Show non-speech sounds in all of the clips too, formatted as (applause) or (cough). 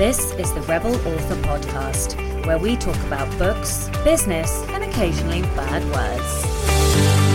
This is the Rebel Author Podcast, where we talk about books, business, and occasionally bad words.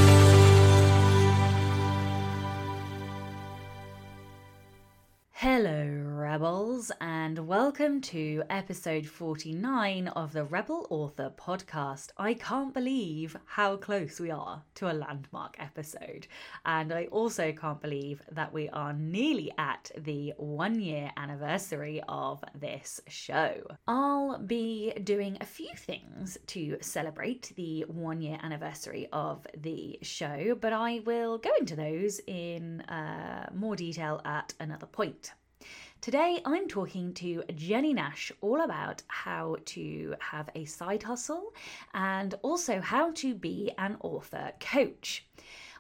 Rebels, and welcome to episode 49 of the Rebel Author podcast. I can't believe how close we are to a landmark episode, and I also can't believe that we are nearly at the one year anniversary of this show. I'll be doing a few things to celebrate the one year anniversary of the show, but I will go into those in uh, more detail at another point. Today, I'm talking to Jennie Nash all about how to have a side hustle and also how to be an author coach.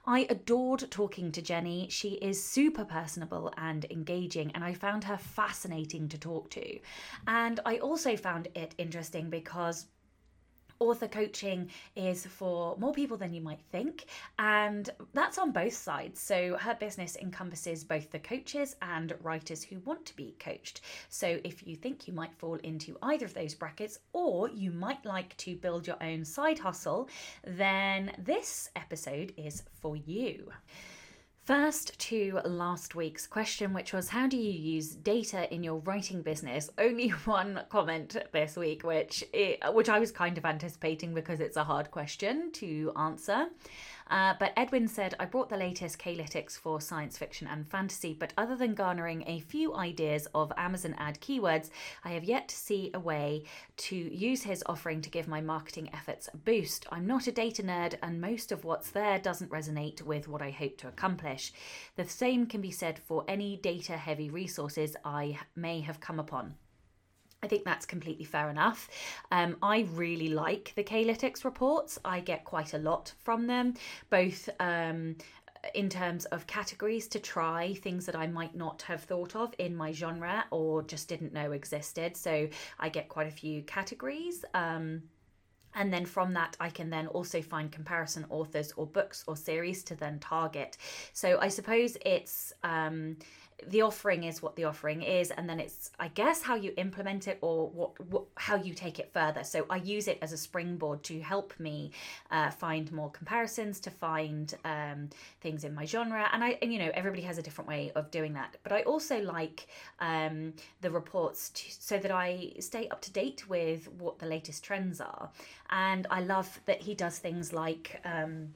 I adored talking to Jennie. She is super personable and engaging, and I found her fascinating to talk to. And I also found it interesting because author coaching is for more people than you might think and that's on both sides. So her business encompasses both the coaches and writers who want to be coached. So if you think you might fall into either of those brackets or you might like to build your own side hustle then this episode is for you First to last week's question, which was how do you use data in your writing business? (laughs) Only one comment this week, which it, which I was kind of anticipating because it's a hard question to answer. Uh, but Edwin said, I brought the latest K-Lytics for science fiction and fantasy, but other than garnering a few ideas of Amazon ad keywords, I have yet to see a way to use his offering to give my marketing efforts a boost. I'm not a data nerd, and most of what's there doesn't resonate with what I hope to accomplish. The same can be said for any data heavy resources I may have come upon. I think that's completely fair enough. Um, I really like the K-Lytics reports. I get quite a lot from them, both um, in terms of categories to try things that I might not have thought of in my genre or just didn't know existed. So I get quite a few categories. Um, and then from that i can then also find comparison authors or books or series to then target so i suppose it's um, the offering is what the offering is and then it's i guess how you implement it or what, what how you take it further. So i use it as a springboard to help me uh, find more comparisons to find um, things in my genre. And i and, you know everybody has a different way of doing that. But i also like um, the reports to, so that i stay up to date with what the latest trends are. And i love that he does things like um,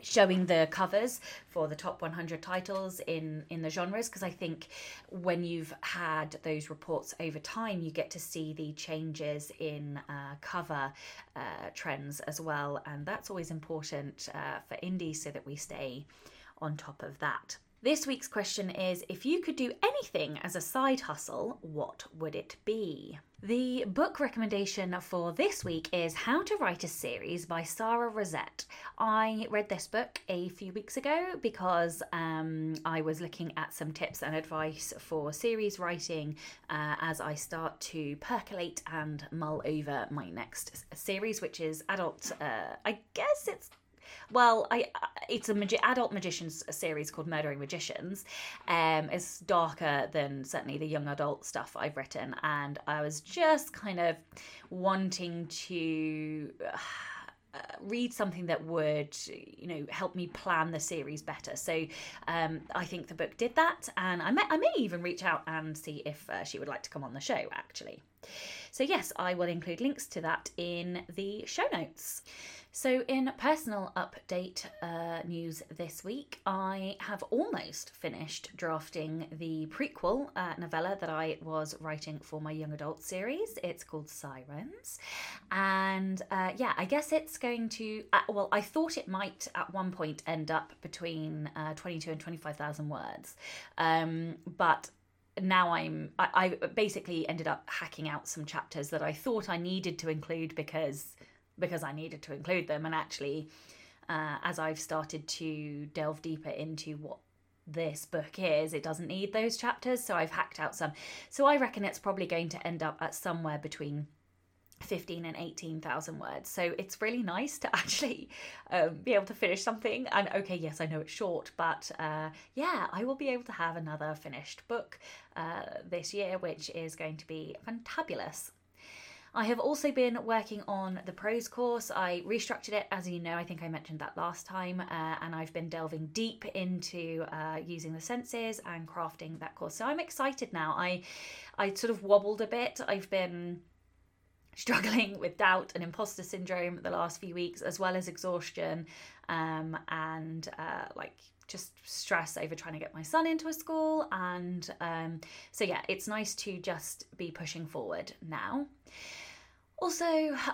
showing the covers for the top 100 titles in in the genres because i think when you've had those reports over time you get to see the changes in uh, cover uh, trends as well and that's always important uh, for indie so that we stay on top of that this week's question is If you could do anything as a side hustle, what would it be? The book recommendation for this week is How to Write a Series by Sara Rosett. I read this book a few weeks ago because um, I was looking at some tips and advice for series writing uh, as I start to percolate and mull over my next series, which is adult. Uh, I guess it's well, I it's a magi- adult magicians series called Murdering Magicians. Um, it's darker than certainly the young adult stuff I've written, and I was just kind of wanting to. Uh, read something that would you know help me plan the series better so um, i think the book did that and i may, I may even reach out and see if uh, she would like to come on the show actually so yes i will include links to that in the show notes so, in personal update uh, news this week, I have almost finished drafting the prequel uh, novella that I was writing for my young adult series. It's called Sirens. And uh, yeah, I guess it's going to, uh, well, I thought it might at one point end up between uh, 22 and 25,000 words. Um, but now I'm I, I basically ended up hacking out some chapters that I thought I needed to include because because I needed to include them. And actually, uh, as I've started to delve deeper into what this book is, it doesn't need those chapters. So I've hacked out some. So I reckon it's probably going to end up at somewhere between 15 and 18,000 words. So it's really nice to (laughs) actually um, be able to finish something. And okay, yes, I know it's short, but uh, yeah, I will be able to have another finished book uh, this year, which is going to be fantabulous. I have also been working on the prose course. I restructured it, as you know, I think I mentioned that last time, uh, and I've been delving deep into uh, using the senses and crafting that course. So I'm excited now. I, I sort of wobbled a bit. I've been (laughs) struggling with doubt and imposter syndrome the last few weeks, as well as exhaustion um, and uh, like just stress over trying to get my son into a school. And um, so, yeah, it's nice to just be pushing forward now. Also,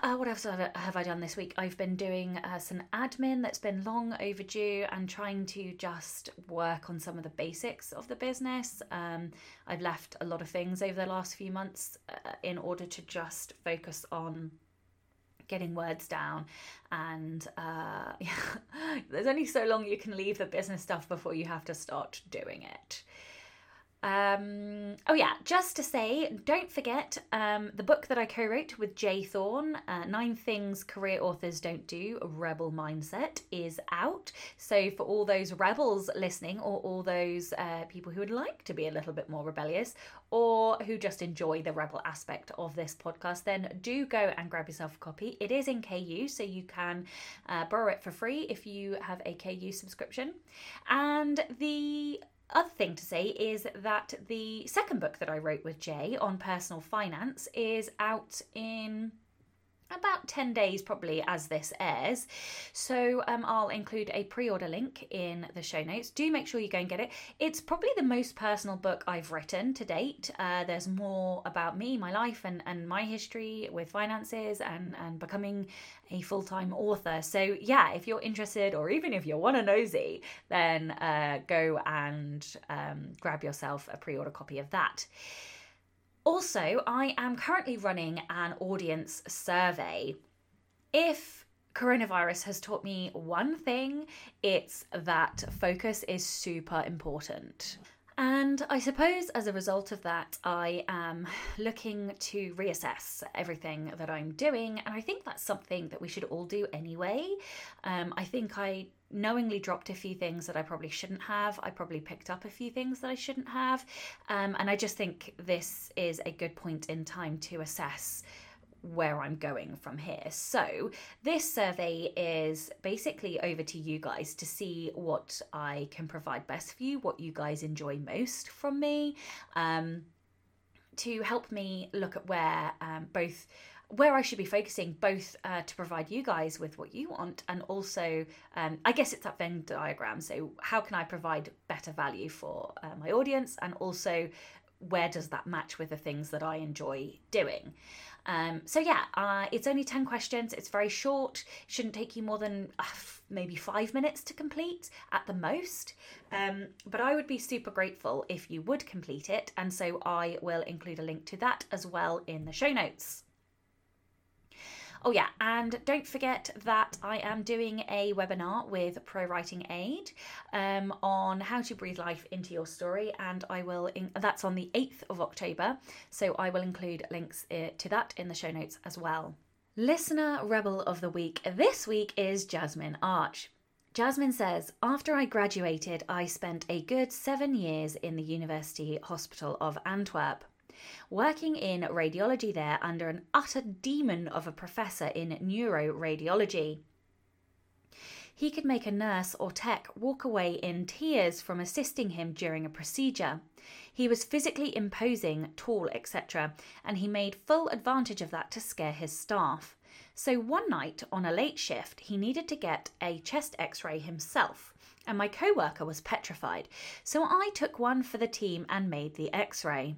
uh, what else have I done this week? I've been doing uh, some admin that's been long overdue and trying to just work on some of the basics of the business. Um, I've left a lot of things over the last few months uh, in order to just focus on getting words down and uh, (laughs) there's only so long you can leave the business stuff before you have to start doing it um, oh, yeah, just to say, don't forget um, the book that I co wrote with J. Thorn, uh, Nine Things Career Authors Don't Do, Rebel Mindset, is out. So, for all those rebels listening, or all those uh, people who would like to be a little bit more rebellious, or who just enjoy the rebel aspect of this podcast, then do go and grab yourself a copy. It is in KU, so you can uh, borrow it for free if you have a KU subscription. And the other thing to say is that the second book that I wrote with Jay on personal finance is out in about 10 days probably as this airs. So um, i'll include a pre-order link in the show notes. Do make sure you go and get it. It's probably the most personal book i've written to date. Uh, there's more about me my life and, and my history with finances and, and becoming a full-time author. So yeah if you're interested or even if you want a nosy then uh, go and um, grab yourself a pre-order copy of that also, I am currently running an audience survey. If coronavirus has taught me one thing, it's that focus is super important. And I suppose as a result of that, I am looking to reassess everything that I'm doing. And I think that's something that we should all do anyway. Um, I think I knowingly dropped a few things that I probably shouldn't have. I probably picked up a few things that I shouldn't have. Um, and I just think this is a good point in time to assess where I'm going from here. So, this survey is basically over to you guys to see what I can provide best for you, what you guys enjoy most from me, um, to help me look at where um, both where I should be focusing both uh, to provide you guys with what you want and also, um, I guess it's that Venn diagram. So, how can I provide better value for uh, my audience and also where does that match with the things that I enjoy doing? Um, so, yeah, uh, it's only 10 questions. It's very short. It shouldn't take you more than uh, maybe five minutes to complete at the most. Um, but I would be super grateful if you would complete it. And so I will include a link to that as well in the show notes. Oh, yeah, and don't forget that I am doing a webinar with Pro Writing Aid um, on how to breathe life into your story, and I will, in- that's on the 8th of October, so I will include links uh, to that in the show notes as well. Listener Rebel of the Week this week is Jasmine Arch. Jasmine says, After I graduated, I spent a good seven years in the University Hospital of Antwerp working in radiology there under an utter demon of a professor in neuroradiology. He could make a nurse or tech walk away in tears from assisting him during a procedure. He was physically imposing, tall, etc., and he made full advantage of that to scare his staff. So one night on a late shift, he needed to get a chest x ray himself, and my co worker was petrified, so I took one for the team and made the x ray.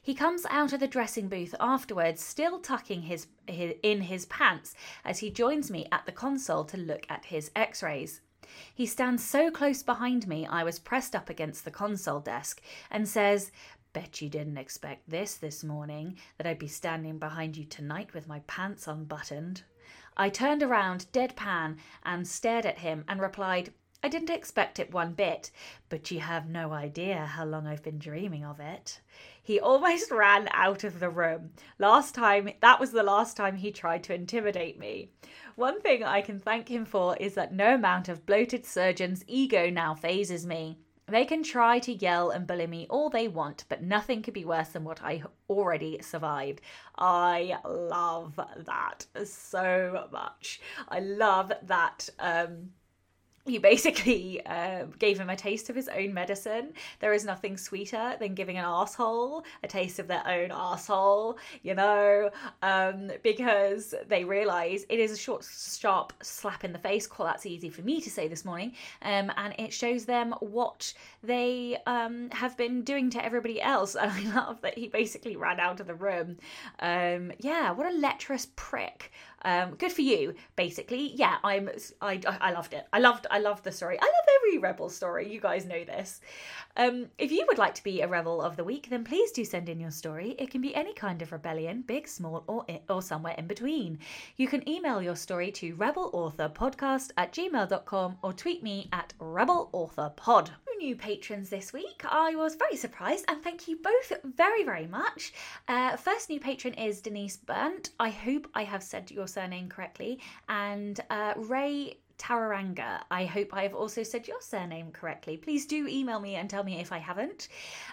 He comes out of the dressing booth afterwards, still tucking his, his, in his pants, as he joins me at the console to look at his x rays. He stands so close behind me, I was pressed up against the console desk, and says, Bet you didn't expect this this morning, that I'd be standing behind you tonight with my pants unbuttoned. I turned around, deadpan, and stared at him and replied, I didn't expect it one bit, but you have no idea how long I've been dreaming of it. He almost (laughs) ran out of the room. Last time, that was the last time he tried to intimidate me. One thing I can thank him for is that no amount of bloated surgeon's ego now phases me. They can try to yell and bully me all they want, but nothing could be worse than what I already survived. I love that so much. I love that. Um, you basically uh, gave him a taste of his own medicine. There is nothing sweeter than giving an asshole a taste of their own asshole, you know, um, because they realize it is a short, sharp slap in the face. Well, that's easy for me to say this morning, um, and it shows them what they um, have been doing to everybody else. (laughs) And I love that he basically ran out of the room. Um, yeah, what a lecherous prick. Um, good for you, basically. Yeah, I'm. I, I loved it. I loved. I loved the story. I love every rebel story. You guys know this. Um, if you would like to be a rebel of the week, then please do send in your story. It can be any kind of rebellion, big, small, or or somewhere in between. You can email your story to rebelauthorpodcast at gmail.com or tweet me at rebelauthorpod new patrons this week. I was very surprised and thank you both very, very much. Uh, first new patron is Denise Berndt. I hope I have said your surname correctly. And uh, Rae Tararanga. I hope I have also said your surname correctly. Please do email me and tell me if I haven't.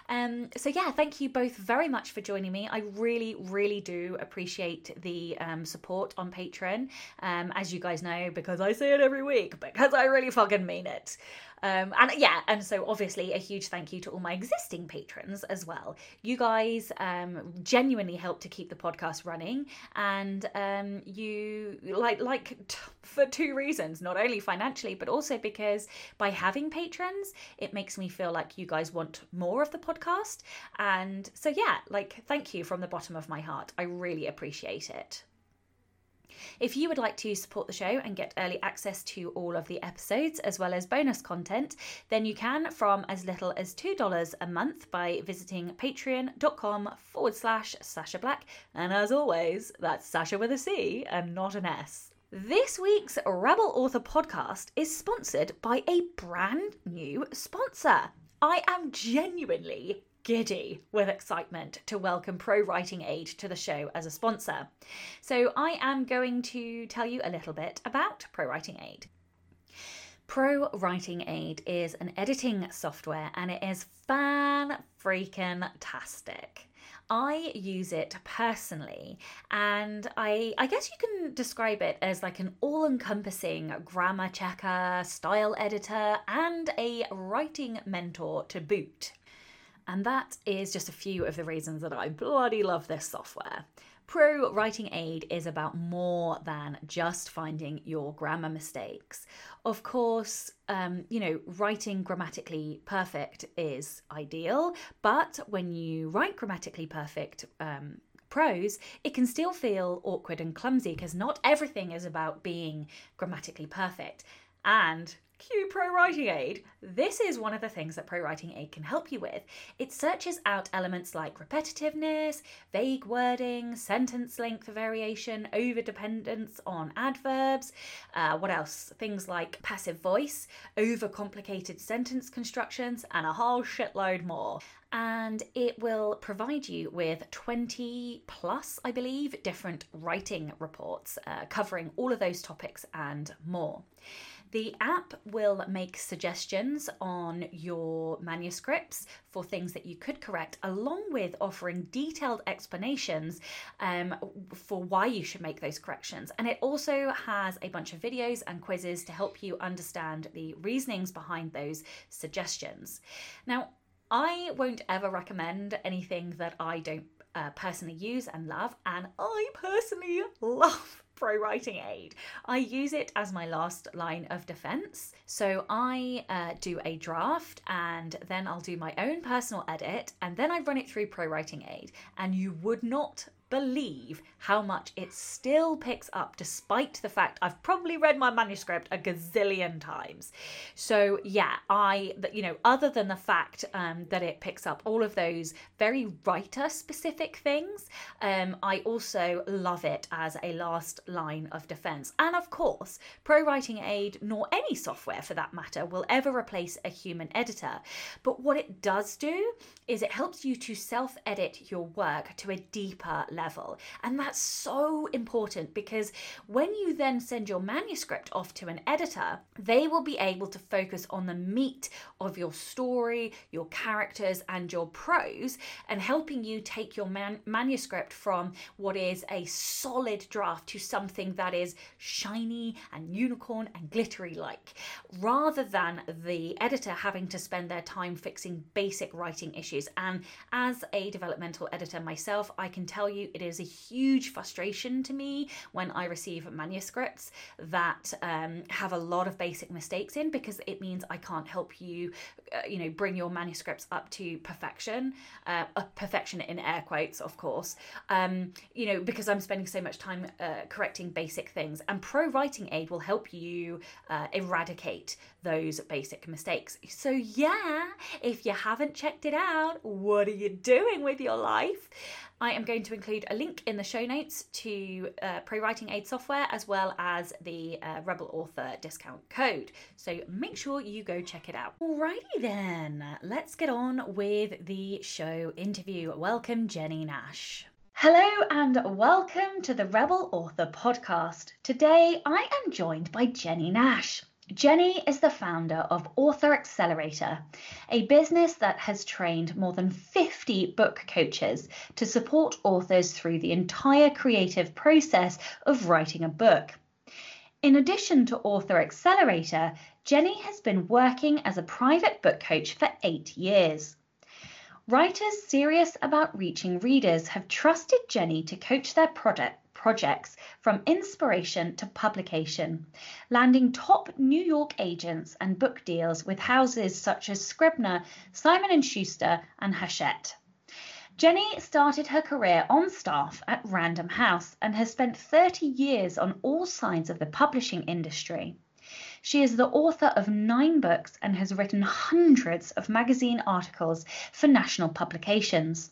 Um, so, yeah, thank you both very much for joining me. I really, really do appreciate the um, support on Patreon. Um, as you guys know, because I say it every week, because I really fucking mean it. Um, and yeah, and so obviously a huge thank you to all my existing patrons as well. You guys um, genuinely help to keep the podcast running, and um, you like like t- for two reasons: not only financially, but also because by having patrons, it makes me feel like you guys want more of the podcast. And so yeah, like thank you from the bottom of my heart. I really appreciate it. If you would like to support the show and get early access to all of the episodes as well as bonus content, then you can from as little as $2 a month by visiting patreon.com forward slash Sacha Black. And as always, that's Sacha with a C and not an S. This week's Rebel Author podcast is sponsored by a brand new sponsor. I am genuinely giddy with excitement to welcome Pro Writing Aid to the show as a sponsor. So, I am going to tell you a little bit about Pro Writing Aid. Pro Writing Aid is an editing software and it is fan freaking tastic. I use it personally, and I I guess you can describe it as like an all-encompassing grammar checker, style editor, and a writing mentor to boot. And that is just a few of the reasons that I bloody love this software. Pro Writing Aid is about more than just finding your grammar mistakes. Of course, um, you know, writing grammatically perfect is ideal, but when you write grammatically perfect um, prose, it can still feel awkward and clumsy because not everything is about being grammatically perfect. And Cue Pro Writing Aid. This is one of the things that Pro Writing Aid can help you with. It searches out elements like repetitiveness, vague wording, sentence length variation, over dependence on adverbs. Uh, what else? Things like passive voice, over complicated sentence constructions, and a whole shitload more and it will provide you with 20 plus, I believe, different writing reports uh, covering all of those topics and more. The app will make suggestions on your manuscripts for things that you could correct, along with offering detailed explanations um, for why you should make those corrections. And it also has a bunch of videos and quizzes to help you understand the reasonings behind those suggestions. Now, I won't ever recommend anything that I don't uh, personally use and love, and I personally (laughs) love Pro Writing Aid. I use it as my last line of defense. So I uh, do a draft and then I'll do my own personal edit and then I run it through Pro Writing Aid. And you would not believe how much it still picks up, despite the fact I've probably read my manuscript a gazillion times. So, yeah, I, you know, other than the fact um, that it picks up all of those very writer specific things, um, I also love it as a last line of defense. And of course, Pro Writing Aid, nor any software for that matter, will ever replace a human editor. But what it does do is it helps you to self edit your work to a deeper level. And that's so important because when you then send your manuscript off to an editor, they will be able to focus on the meat of your story, your characters, and your prose, and helping you take your man- manuscript from what is a solid draft to something that is shiny and unicorn and glittery like, rather than the editor having to spend their time fixing basic writing issues. And as a developmental editor myself, I can tell you it is a huge frustration to me when I receive manuscripts that um, have a lot of basic mistakes in because it means I can't help you, uh, you know, bring your manuscripts up to perfection, uh, perfection in air quotes, of course. Um, you know, because I'm spending so much time uh, correcting basic things. And Pro Writing Aid will help you uh, eradicate those basic mistakes. So, yeah, if you haven't checked it out, what are you doing with your life? I am going to include a link in the show notes to uh, Pro Writing Aid software as well as the uh, Rebel Author discount code. So make sure you go check it out. Alrighty then, let's get on with the show interview. Welcome, Jennie Nash. Hello and welcome to the Rebel Author podcast. Today I am joined by Jennie Nash. Jennie is the founder of Author Accelerator, a business that has trained more than 50 book coaches to support authors through the entire creative process of writing a book. In addition to Author Accelerator, Jennie has been working as a private book coach for eight years. Writers serious about reaching readers have trusted Jennie to coach their product, projects from inspiration to publication, landing top New York agents and book deals with houses such as Scribner, Simon & Schuster, and Hachette. Jennie started her career on staff at Random House and has spent 30 years on all sides of the publishing industry. She is the author of nine books and has written hundreds of magazine articles for national publications.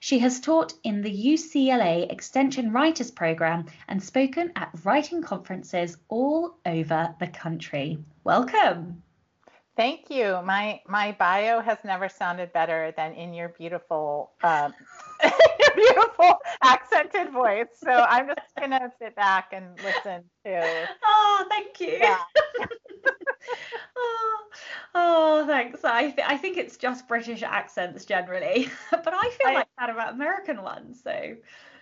She has taught in the UCLA Extension Writers Program and spoken at writing conferences all over the country. Welcome. Thank you. My my bio has never sounded better than in your beautiful um, your (laughs) beautiful accented voice. So I'm just gonna sit back and listen to. (laughs) Oh, thank you. Yeah. (laughs) (laughs) oh, oh, thanks. I th- I think it's just British accents generally, (laughs) but I feel I, like that about American ones. So.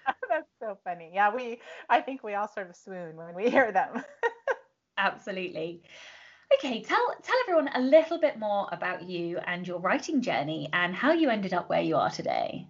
(laughs) That's so funny. Yeah, we. I think we all sort of swoon when we hear them. Absolutely. Okay, tell tell everyone a little bit more about you and your writing journey and how you ended up where you are today.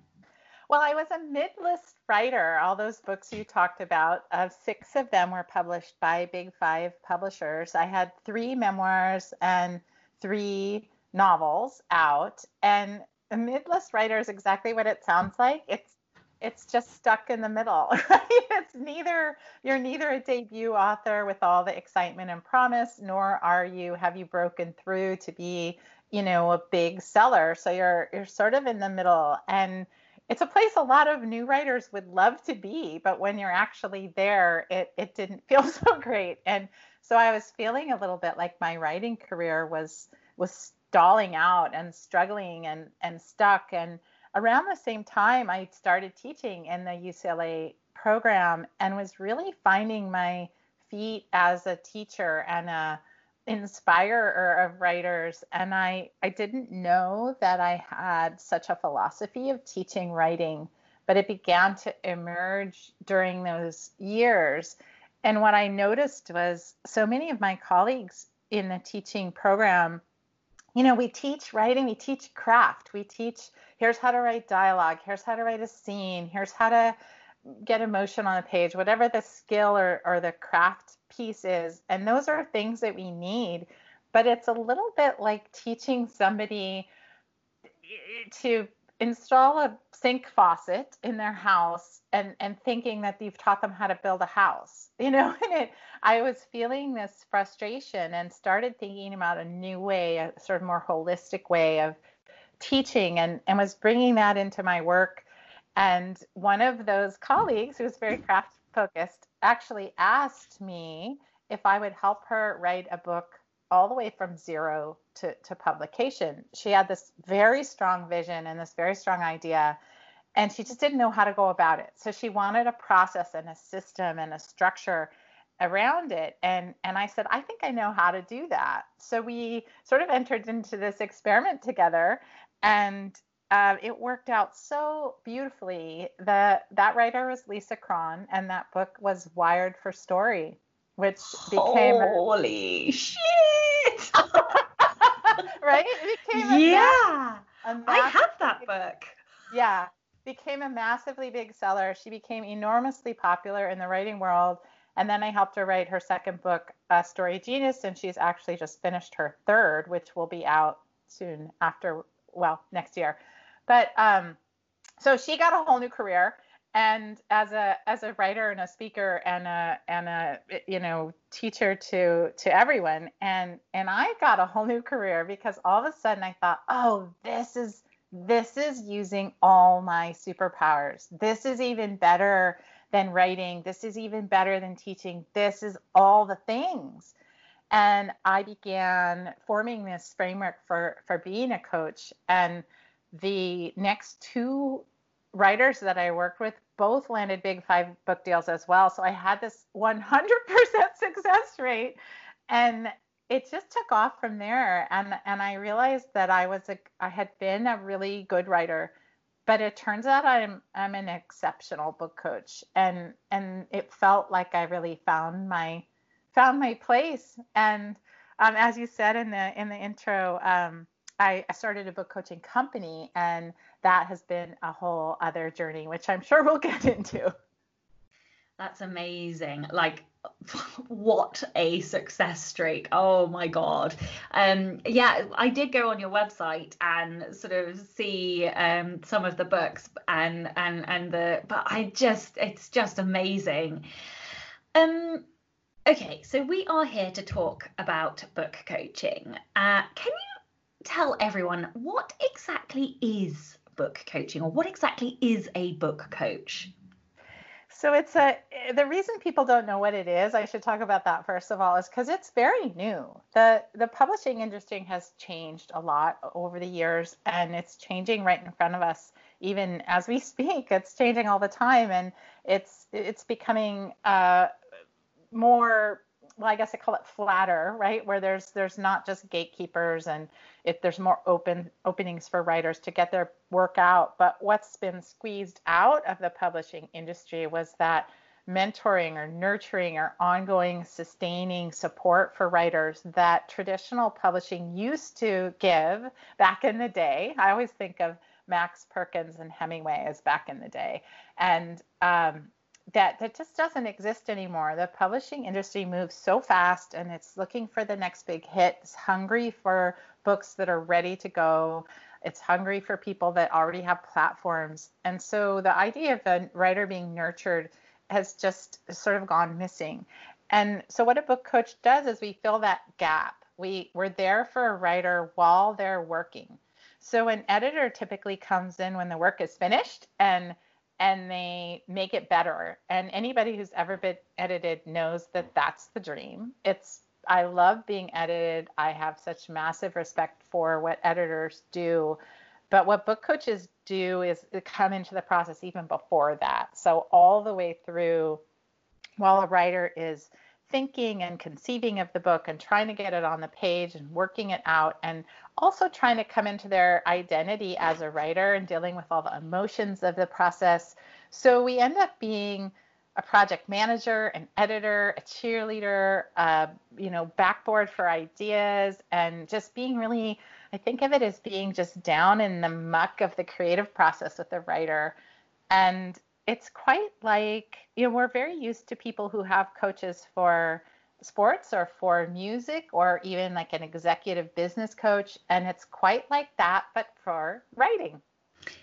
Well, I was a mid-list writer. All those books you talked about, uh, six of them were published by Big Five publishers. I had three memoirs and three novels out, and a mid-list writer is exactly what it sounds like. It's it's just stuck in the middle. (laughs) it's neither you're neither a debut author with all the excitement and promise, nor are you have you broken through to be, you know, a big seller. So you're you're sort of in the middle and it's a place a lot of new writers would love to be, but when you're actually there, it it didn't (laughs) feel so great. And so I was feeling a little bit like my writing career was was stalling out and struggling and and stuck and around the same time, I started teaching in the UCLA program and was really finding my feet as a teacher and a inspirer of writers and I I didn't know that I had such a philosophy of teaching writing but it began to emerge during those years. And what I noticed was so many of my colleagues in the teaching program you know we teach writing we teach craft we teach here's how to write dialogue, here's how to write a scene, here's how to get emotion on a page, whatever the skill or, or the craft piece is. And those are things that we need. But it's a little bit like teaching somebody to install a sink faucet in their house and and thinking that you've taught them how to build a house (laughs) you know and it i was feeling this frustration and started thinking about a new way a sort of more holistic way of teaching and and was bringing that into my work and one of those colleagues who was very craft focused actually asked me if i would help her write a book all the way from zero to, to publication. She had this very strong vision and this very strong idea, and she just didn't know how to go about it. So she wanted a process and a system and a structure around it and and I said I think I know how to do that. So we sort of entered into this experiment together and uh, it worked out so beautifully. The that writer was Lisa Cron, and that book was Wired for Story, which became holy shit. (laughs) right? It became yeah. A massive, I have that book. Yeah, became a massively big seller. She became enormously popular in the writing world. And then I helped her write her second book, uh, Story Genius, and she's actually just finished her third, which will be out soon after, well, next year. But um, so she got a whole new career and as a as a writer and a speaker and a and a you know teacher to to everyone and and I got a whole new career because all of a sudden I thought oh this is this is using all my superpowers. This is even better than writing. This is even better than teaching. This is all the things. And I began forming this framework for for being a coach. And the next two writers that I worked with both landed big five book deals as well. So I had this 100% (laughs) success rate. And it just took off from there. And and I realized that I was a I had been a really good writer but it turns out I'm I'm an exceptional book coach. And and it felt like I really found my found my place. And um, as you said in the in the intro um, I, started a book coaching company and that has been a whole other journey, which I'm sure we'll (laughs) get into. That's amazing. Like (laughs) what a success streak. Oh my god. Um yeah, I did go on your website and sort of see um some of the books and and and the but I just it's just amazing. Um okay, so we are here to talk about book coaching. Uh can you tell everyone what exactly is book coaching or what exactly is a book coach? So it's a the reason people don't know what it is, I should talk about that first of all, is because it's very new. The the publishing industry has changed a lot over the years and it's changing right in front of us even as we speak. It's changing all the time and it's it's becoming uh, more well, I guess I call it flatter, right? Where there's there's not just gatekeepers and if there's more open openings for writers to get their work out. But what's been squeezed out of the publishing industry was that mentoring or nurturing or ongoing sustaining support for writers that traditional publishing used to give back in the day. I always think of Max Perkins and Hemingway as back in the day. And um, that that just doesn't exist anymore. The publishing industry moves so fast and it's looking for the next big hit. It's hungry for books that are ready to go. It's hungry for people that already have platforms. And so the idea of a writer being nurtured has just sort of gone missing. And so what a book coach does is we fill that gap. We we're there for a writer while they're working. So an editor typically comes in when the work is finished and and they make it better. And anybody who's ever been edited knows that that's the dream. It's I love being edited. I have such massive respect for what editors do. But what book coaches do is come into the process even before that. So all the way through while a writer is thinking and conceiving of the book and trying to get it on the page and working it out and also trying to come into their identity as a writer and dealing with all the emotions of the process. So we end up being a project manager, an editor, a cheerleader, uh, you know, backboard for ideas, and just being really, I think of it as being just down in the muck of the creative process with the writer. And it's quite like, you know, we're very used to people who have coaches for sports or for music or even like an executive business coach. And it's quite like that, but for writing.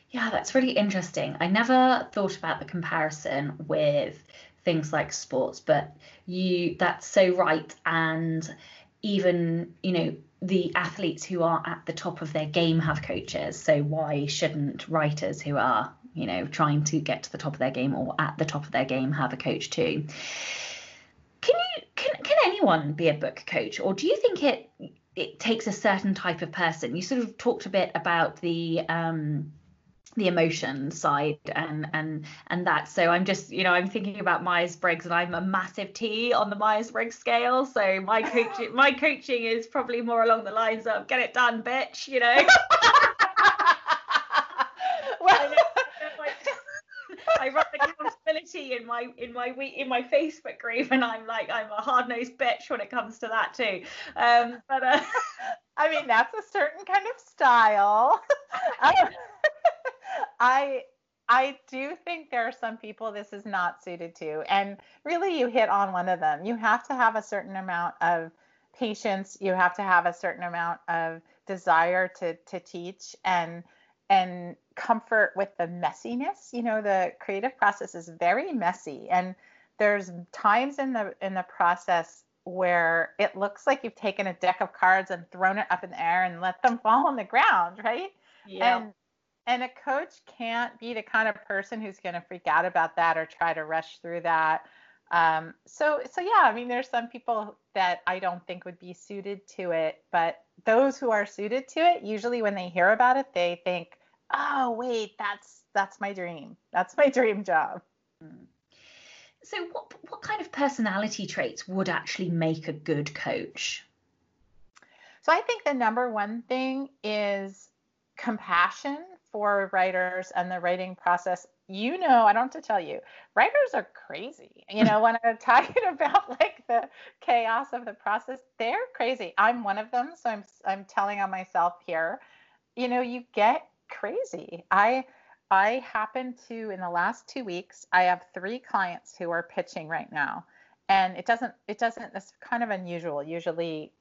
Yeah, that's really interesting. I never thought about the comparison with things like sports, but you that's so right. And even, you know, the athletes who are at the top of their game have coaches. So why shouldn't writers who are, you know, trying to get to the top of their game or at the top of their game have a coach too? Can you can can anyone be a book coach or do you think it it takes a certain type of person? You sort of talked a bit about the um the emotion side and and and that so i'm just you know i'm thinking about myers-briggs and i'm a massive t on the myers-briggs scale so my coaching my coaching is probably more along the lines of get it done bitch you know (laughs) well, I run in my in my in my Facebook group, and I'm like I'm a hard nosed bitch when it comes to that too. Um, but uh, (laughs) I mean that's a certain kind of style. (laughs) um, (laughs) I I do think there are some people this is not suited to. And really you hit on one of them. You have to have a certain amount of patience, you have to have a certain amount of desire to to teach and and comfort with the messiness. You know, the creative process is very messy and there's times in the in the process where it looks like you've taken a deck of cards and thrown it up in the air and let them (laughs) fall on the ground, right? Yeah. And and a coach can't be the kind of person who's going to freak out about that or try to rush through that. Um, so, so yeah, I mean, there's some people that I don't think would be suited to it, but those who are suited to it, usually when they hear about it, they think, "Oh, wait, that's that's my dream. That's my dream job." Hmm. So, what what kind of personality traits would actually make a good coach? So, I think the number one thing is compassion for writers and the writing process you know i don't have to tell you writers are crazy you know (laughs) when i'm talking about like the chaos of the process they're crazy i'm one of them so i'm i'm telling on myself here you know you get crazy. I i happen to in the last two weeks i have three clients who are pitching right now. And it doesn't it doesn't it's kind of unusual. Usually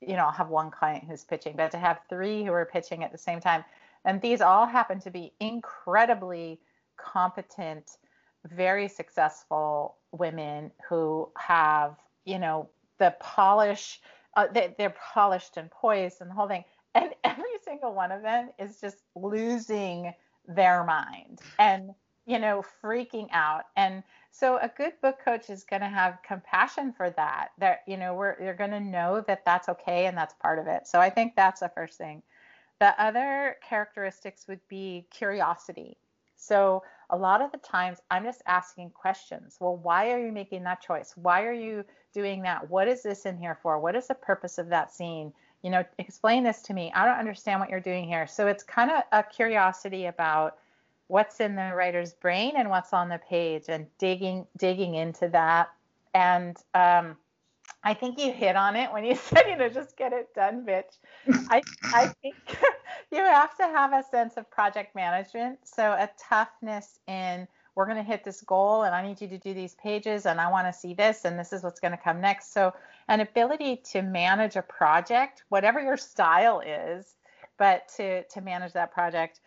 you know i'll have one client who's pitching but to have three who are pitching at the same time and these all happen to be incredibly competent, very successful women who have, you know, the polish, uh, they, they're polished and poised and the whole thing. And every single one of them is just losing their mind and, you know, freaking out. And so a good book coach is going to have compassion for that. That, you know, we're, you're going to know that that's okay and that's part of it. So I think that's the first thing. The other characteristics would be curiosity. So a lot of the times I'm just asking questions. Well, why are you making that choice? Why are you doing that? What is this in here for? What is the purpose of that scene? You know, explain this to me. I don't understand what you're doing here. So it's kind of a curiosity about what's in the writer's brain and what's on the page and digging digging into that. And um, I think you hit on it when you (laughs) said, you know, just get it done, bitch. (laughs) I I think (laughs) you have to have a sense of project management. So a toughness in we're going to hit this goal and I need you to do these pages and I want to see this and this is what's going to come next. So an ability to manage a project, whatever your style is, but to to manage that project.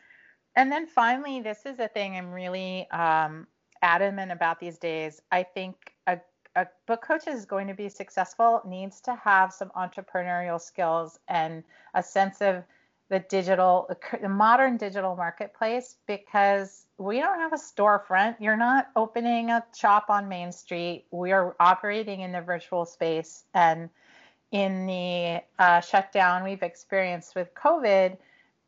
And then finally, this is a thing I'm really um, adamant about these days. I think a a book coach is going to be successful needs to have some entrepreneurial skills and a sense of the digital the modern digital marketplace because we don't have a storefront. You're not opening a shop on main street. We are operating in the virtual space. And in the uh, shutdown we've experienced with covid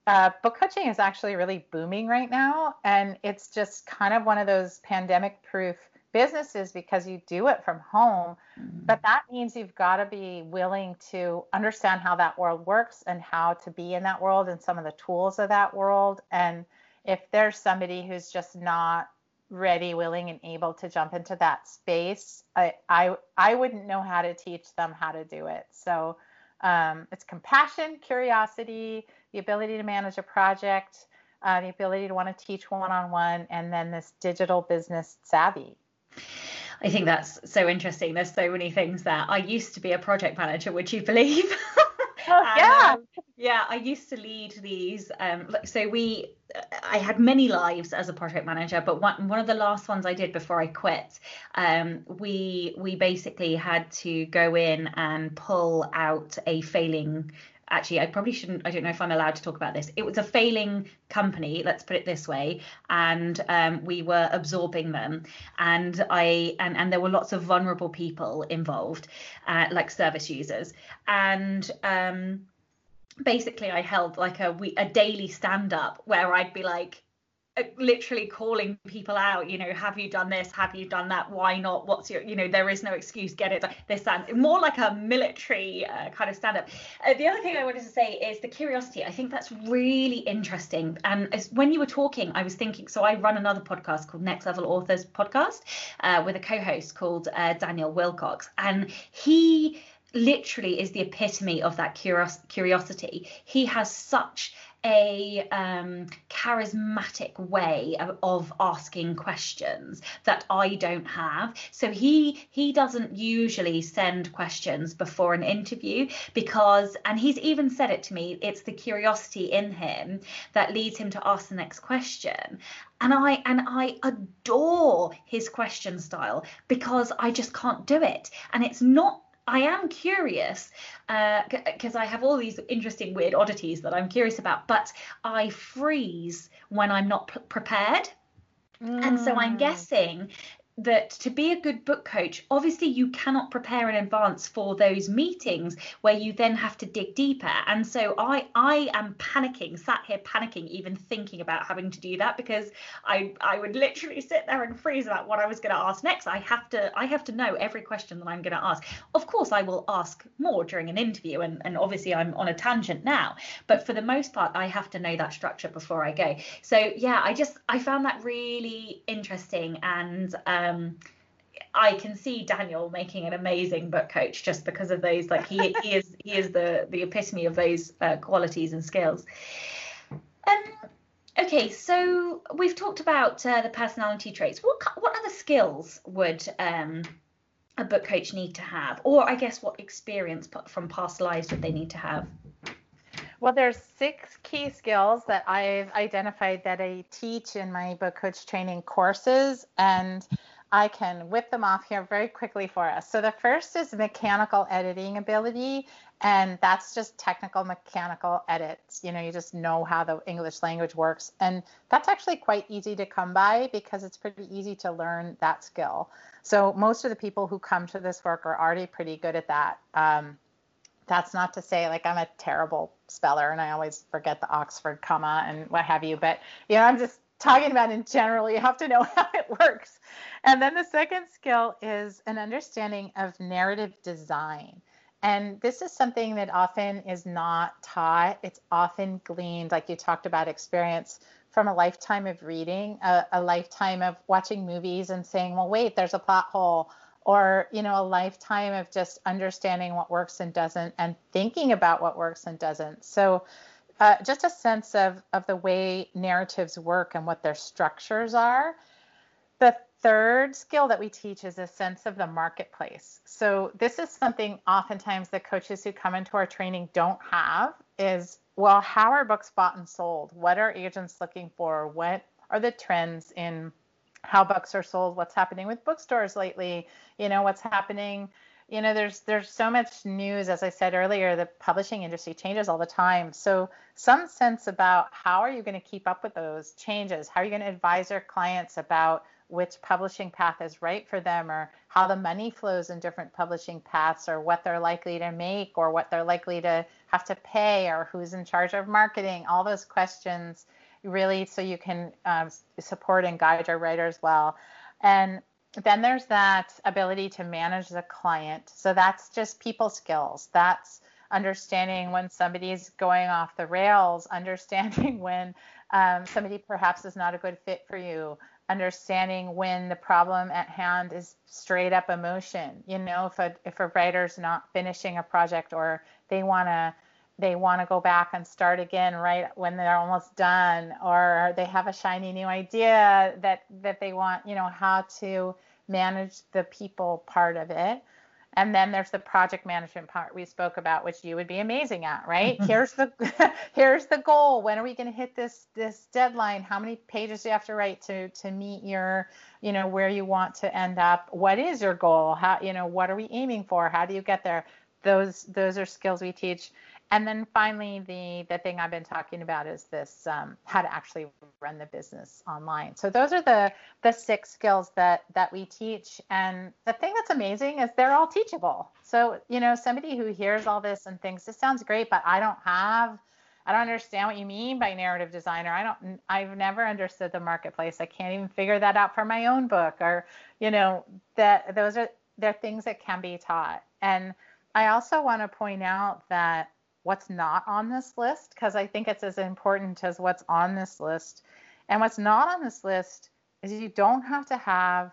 uh, book coaching is actually really booming right now. And it's just kind of one of those pandemic proof businesses because you do it from home. Mm-hmm. But that means you've got to be willing to understand how that world works and how to be in that world and some of the tools of that world. And if there's somebody who's just not ready, willing, and able to jump into that space, I I, I wouldn't know how to teach them how to do it. So um, it's compassion, curiosity, the ability to manage a project. Uh, the ability to want to teach one-on-one and then this digital business savvy I think that's so interesting. There's so many things there. I used to be a project manager, would you believe? (laughs) Oh, and, yeah. Um, yeah, I used to lead these. Um, so we, I had many lives as a project manager, but one one of the last ones I did before I quit, um, we we basically had to go in and pull out a failing actually i probably shouldn't i don't know if i'm allowed to talk about this. It was a failing company let's put it this way and um, we were absorbing them. And i and, and there were lots of vulnerable people involved uh, like service users. And um, basically i held like a we a daily stand up where i'd be like literally calling people out you know have you done this? Have you done that? Why not? What's your you know there is no excuse. Get it this that. More like a military uh, kind of stand up uh, the other thing i wanted to say is the curiosity. I think that's really interesting. And when you were talking i was thinking so i run another podcast called next level authors podcast uh, with a co-host called uh, Daniel Willcocks. And he literally is the epitome of that curios- curiosity. He has such a um, charismatic way of, of, asking questions that I don't have. So he he doesn't usually send questions before an interview because, and he's even said it to me, it's the curiosity in him that leads him to ask the next question. And I and I adore his question style because I just can't do it. And it's not I am curious because uh, I have all these interesting, weird oddities that I'm curious about, but I freeze when I'm not p- prepared. Mm. And so I'm mm. guessing that to be a good book coach, obviously you cannot prepare in advance for those meetings where you then have to dig deeper. And so I I am panicking, sat here panicking, even thinking about having to do that because I I would literally sit there and freeze about what I was going to ask next. I have to I have to know every question that I'm going to ask. Of course, I will ask more during an interview, and and obviously I'm on a tangent now. But for the most part, I have to know that structure before I go. So yeah, I just I found that really interesting and. Um, um, I can see Daniel making an amazing book coach just because of those. Like he, he is he is the the epitome of those uh, qualities and skills. Um, okay, so we've talked about uh, the personality traits. What what other skills would um, a book coach need to have, or I guess what experience from past lives would they need to have? Well, there's six key skills that I've identified that I teach in my book coach training courses, and I can whip them off here very quickly for us. So the first is mechanical editing ability, and that's just technical mechanical edits. You know, you just know how the English language works, and that's actually quite easy to come by because it's pretty easy to learn that skill. So most of the people who come to this work are already pretty good at that. Um, that's not to say like I'm a terrible speller and I always forget the Oxford comma and what have you, but you know, I'm just talking about in general, you have to know (laughs) how it works. And then the second skill is an understanding of narrative design. And this is something that often is not taught. It's often gleaned, like you talked about experience from a lifetime of reading, a, a lifetime of watching movies and saying, well, wait, there's a plot hole or you know a lifetime of just understanding what works and doesn't and thinking about what works and doesn't so uh, just a sense of, of the way narratives work and what their structures are. The third skill that we teach is a sense of the marketplace. So this is something oftentimes the coaches who come into our training don't have is well, how are books bought and sold? What are agents looking for? What are the trends in how books are sold? What's happening with bookstores lately? You know, what's happening you know there's there's so much news as i said earlier the publishing industry changes all the time. So some sense about how are you going to keep up with those changes? How are you going to advise your clients about which publishing path is right for them or how the money flows in different publishing paths or what they're likely to make or what they're likely to have to pay or who's in charge of marketing? All those questions really so you can um, support and guide your writers well. And then there's that ability to manage the client. So that's just people skills. That's understanding when somebody's going off the rails, (laughs) understanding when um, somebody perhaps is not a good fit for you, understanding when the problem at hand is straight up emotion. You know, if a if a writer's not finishing a project or they want to they want to go back and start again right when they're almost done or they have a shiny new idea that that they want you know how to manage the people part of it. And then there's the project management part we spoke about which you would be amazing at right? Mm-hmm. Here's the (laughs) here's the goal. When are we going to hit this this deadline? How many pages do you have to write to to meet your you know where you want to end up? What is your goal? How you know what are we aiming for? How do you get there? Those those are skills we teach and then finally, the the thing I've been talking about is this um, how to actually run the business online. So those are the the six skills that that we teach. And the thing that's amazing is they're all teachable. So you know, somebody who hears all this and thinks this sounds great, but I don't have I don't understand what you mean by narrative designer. I don't I've never understood the marketplace. I can't even figure that out for my own book or you know that those are they're things that can be taught. And I also want to point out that what's not on this list because I think it's as important as what's on this list. And what's not on this list is you don't have to have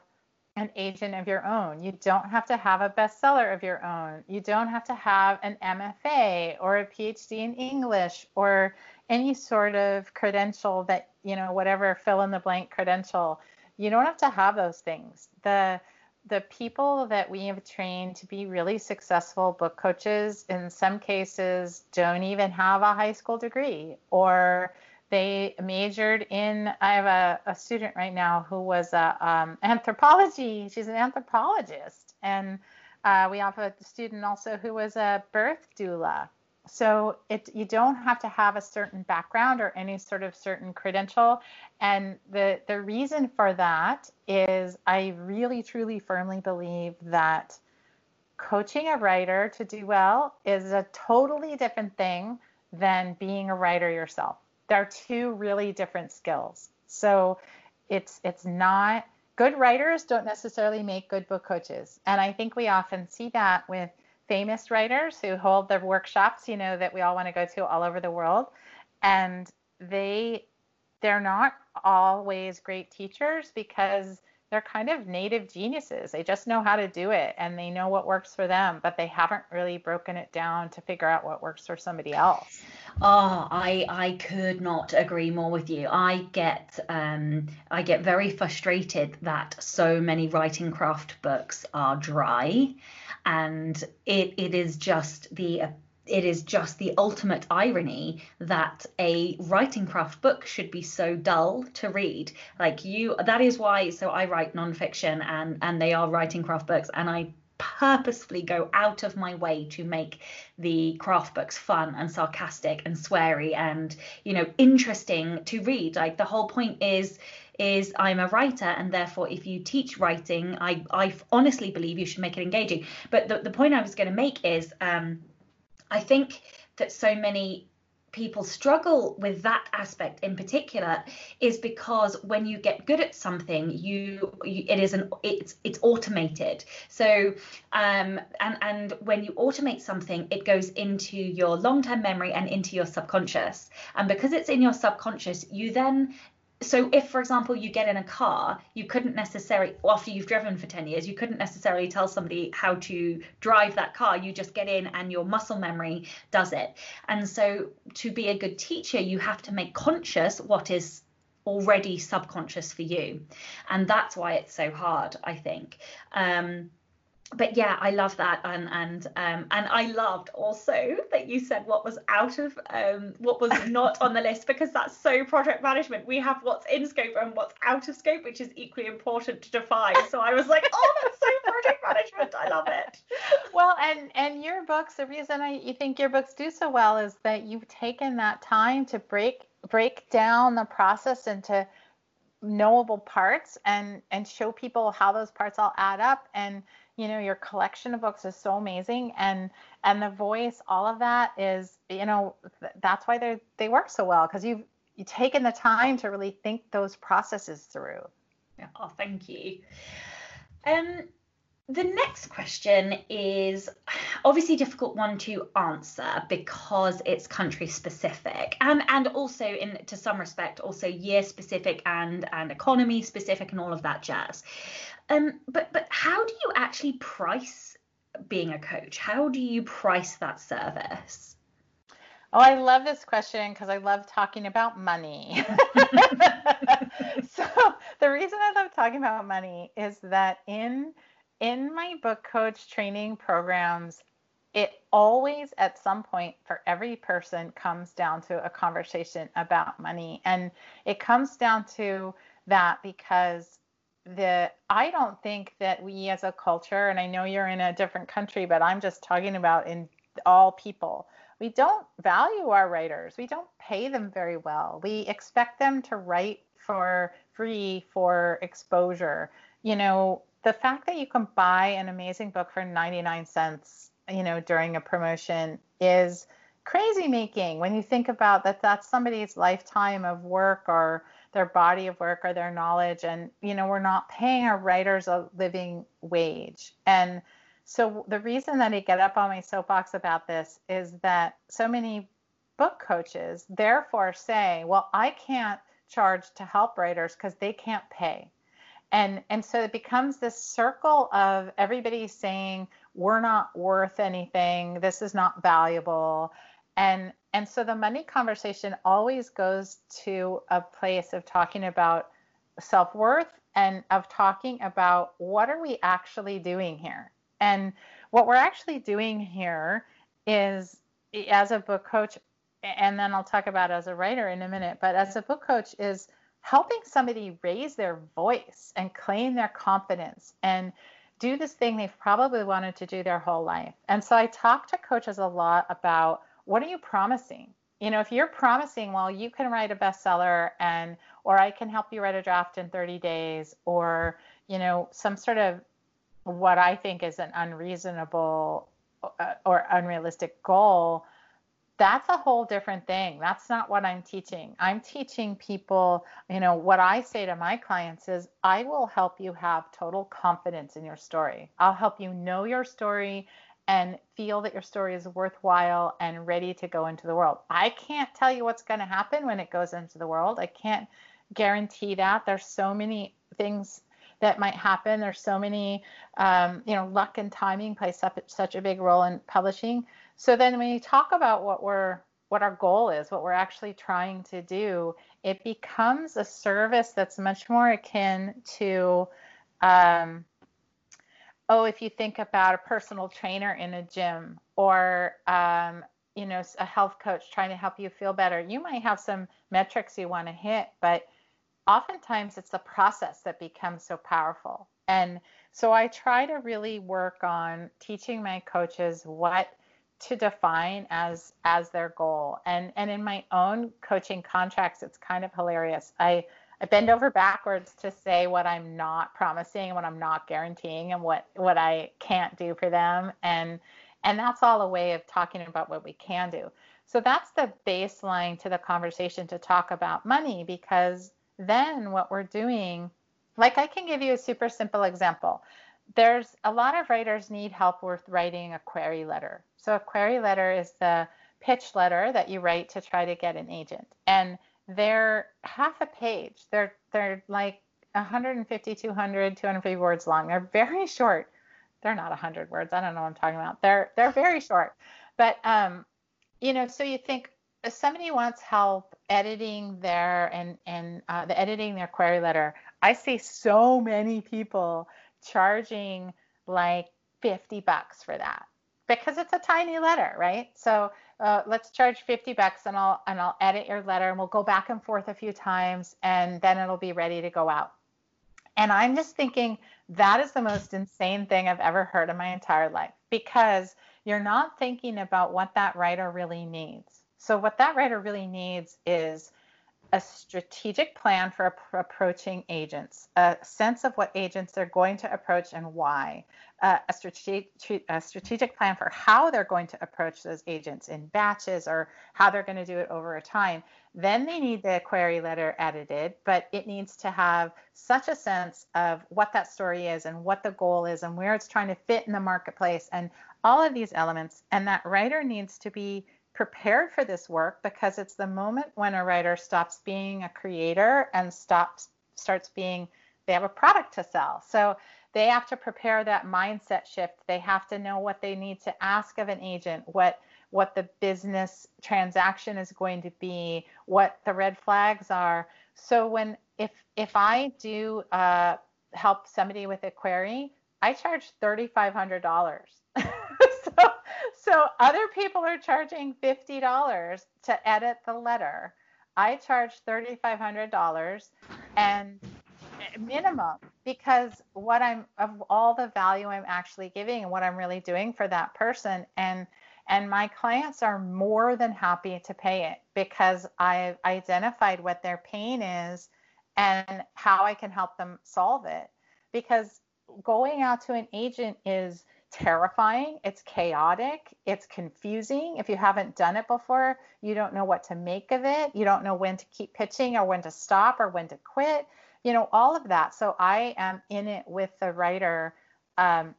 an agent of your own. You don't have to have a bestseller of your own. You don't have to have an MFA or a PhD in English or any sort of credential that, you know, whatever fill in the blank credential. You don't have to have those things. The the people that we have trained to be really successful book coaches in some cases don't even have a high school degree or they majored in i have a, a student right now who was a um, (laughs) anthropology she's an anthropologist. And uh, we have a student also who was a birth doula so it you don't have to have a certain background or any sort of certain credential. And the the reason for that is i really truly firmly believe that coaching a writer to do well is a totally different thing than being a writer yourself. They're two really different skills. So it's it's not good writers don't necessarily make good book coaches. And i think we often see that with famous writers who hold their workshops, you know, that we all want to go to all over the world. And they they're not always great teachers because they're kind of native geniuses. They just know how to do it and they know what works for them, but they haven't really broken it down to figure out what works for somebody else. Oh, I I could not agree more with you. I get um I get very frustrated that so many writing craft books are dry and it it is just the it is just the ultimate irony that a writing craft book should be so dull to read. Like you, that is why. So I write nonfiction, and and they are writing craft books, and I purposefully go out of my way to make the craft books fun and sarcastic and sweary and you know interesting to read. Like the whole point is is I'm a writer and therefore if you teach writing, I, I honestly believe you should make it engaging. But the, the point I was going to make is um, I think that so many people struggle with that aspect in particular is because when you get good at something you, you, it is an it's it's automated. So um and and when you automate something it goes into your long-term memory and into your subconscious. And because it's in your subconscious you then so if for example you get in a car you couldn't necessarily after you've driven for 10 years you couldn't necessarily tell somebody how to drive that car. You just get in and your muscle memory does it. And so to be a good teacher you have to make conscious what is already subconscious for you. And that's why it's so hard i think. Um, but yeah, I love that, and and um, and I loved also that you said what was out of um, what was (laughs) not on the list because that's so project management. We have what's in scope and what's out of scope, which is equally important to define. So I was like, oh, that's so project management. I love it. (laughs) Well, and and your books, the reason I you think your books do so well is that you've taken that time to break break down the process into knowable parts and and show people how those parts all add up and you know your collection of books is so amazing and and the voice all of that is you know that's why they they work so well because you've you taken the time to really think those processes through yeah. oh thank you um the next question is obviously a difficult one to answer because it's country specific and and also in to some respect also year specific and and economy specific and all of that jazz um, but but how do you actually price being a coach? How do you price that service? Oh, I love this question because I love talking about money. (laughs) (laughs) so the reason I love talking about money is that in in my book coach training programs, it always at some point for every person comes down to a conversation about money. And it comes down to that because the I don't think that we as a culture, and I know you're in a different country, but I'm just talking about in all people. We don't value our writers. We don't pay them very well. We expect them to write for free for exposure. You know, the fact that you can buy an amazing book for 99 cents, you know, during a promotion is crazy making. When you think about that that's somebody's lifetime of work or their body of work or their knowledge. And you know we're not paying our writers a living wage. And so the reason that I get up on my soapbox about this is that so many book coaches therefore say well I can't charge to help writers because they can't pay and and so it becomes this circle of everybody saying we're not worth anything. This is not valuable. And and so the money conversation always goes to a place of talking about self-worth and of talking about what are we actually doing here? And what we're actually doing here is as a book coach and then I'll talk about as a writer in a minute but as a book coach is helping somebody raise their voice and claim their confidence and do this thing they've probably wanted to do their whole life. And so I talk to coaches a lot about what are you promising? You know, if you're promising, well, you can write a bestseller and or I can help you write a draft in 30 days or, you know, some sort of what I think is an unreasonable uh, or unrealistic goal, that's a whole different thing. That's not what I'm teaching. I'm teaching people, you know, what I say to my clients is I will help you have total confidence in your story. I'll help you know your story and feel that your story is worthwhile and ready to go into the world. I can't tell you what's going to happen when it goes into the world. I can't guarantee that. There's so many things that might happen. There's so many, um, you know, luck and timing play such a big role in publishing. So then when you talk about what we're what our goal is, what we're actually trying to do, it becomes a service that's much more akin to um, oh, if you think about a personal trainer in a gym or um, you know a health coach trying to help you feel better, you might have some metrics you want to hit, but oftentimes it's the process that becomes so powerful. And so I try to really work on teaching my coaches what to define as as their goal. And and in my own coaching contracts it's kind of hilarious. I i bend over backwards to say what i'm not promising what i'm not guaranteeing and what what i can't do for them. And and that's all a way of talking about what we can do. So that's the baseline to the conversation to talk about money because then what we're doing like i can give you a super simple example there's a lot of writers need help with writing a query letter. So a query letter is the pitch letter that you write to try to get an agent. And they're half a page. They're they're like 150, 200, 250 words long. They're very short. They're not 100 words. I don't know what I'm talking about. They're they're very short. But um, you know, so you think if somebody wants help editing their and and uh, the editing their query letter, I see so many people charging like 50 bucks for that because it's a tiny letter, right? So uh, let's charge 50 bucks and I'll and I'll edit your letter and we'll go back and forth a few times and then it'll be ready to go out. And I'm just thinking that is the most insane thing I've ever heard in my entire life because you're not thinking about what that writer really needs. So what that writer really needs is a strategic plan for approaching agents, a sense of what agents they're going to approach and why, uh, a, strategic, a strategic plan for how they're going to approach those agents in batches or how they're going to do it over a time. Then they need the query letter edited, but it needs to have such a sense of what that story is and what the goal is and where it's trying to fit in the marketplace and all of these elements. And that writer needs to be prepared for this work because it's the moment when a writer stops being a creator and stops starts being they have a product to sell. So they have to prepare that mindset shift. They have to know what they need to ask of an agent, what what the business transaction is going to be, what the red flags are. So when if if I do uh, help somebody with a query, I charge $3,500. so, so other people are charging $50 to edit the letter. I charge $3,500 and minimum because what I'm of all the value I'm actually giving and what I'm really doing for that person and and my clients are more than happy to pay it because I've identified what their pain is and how I can help them solve it because going out to an agent is terrifying, it's chaotic, it's confusing. If you haven't done it before, you don't know what to make of it. You don't know when to keep pitching or when to stop or when to quit you know, all of that. So I am in it with the writer, um,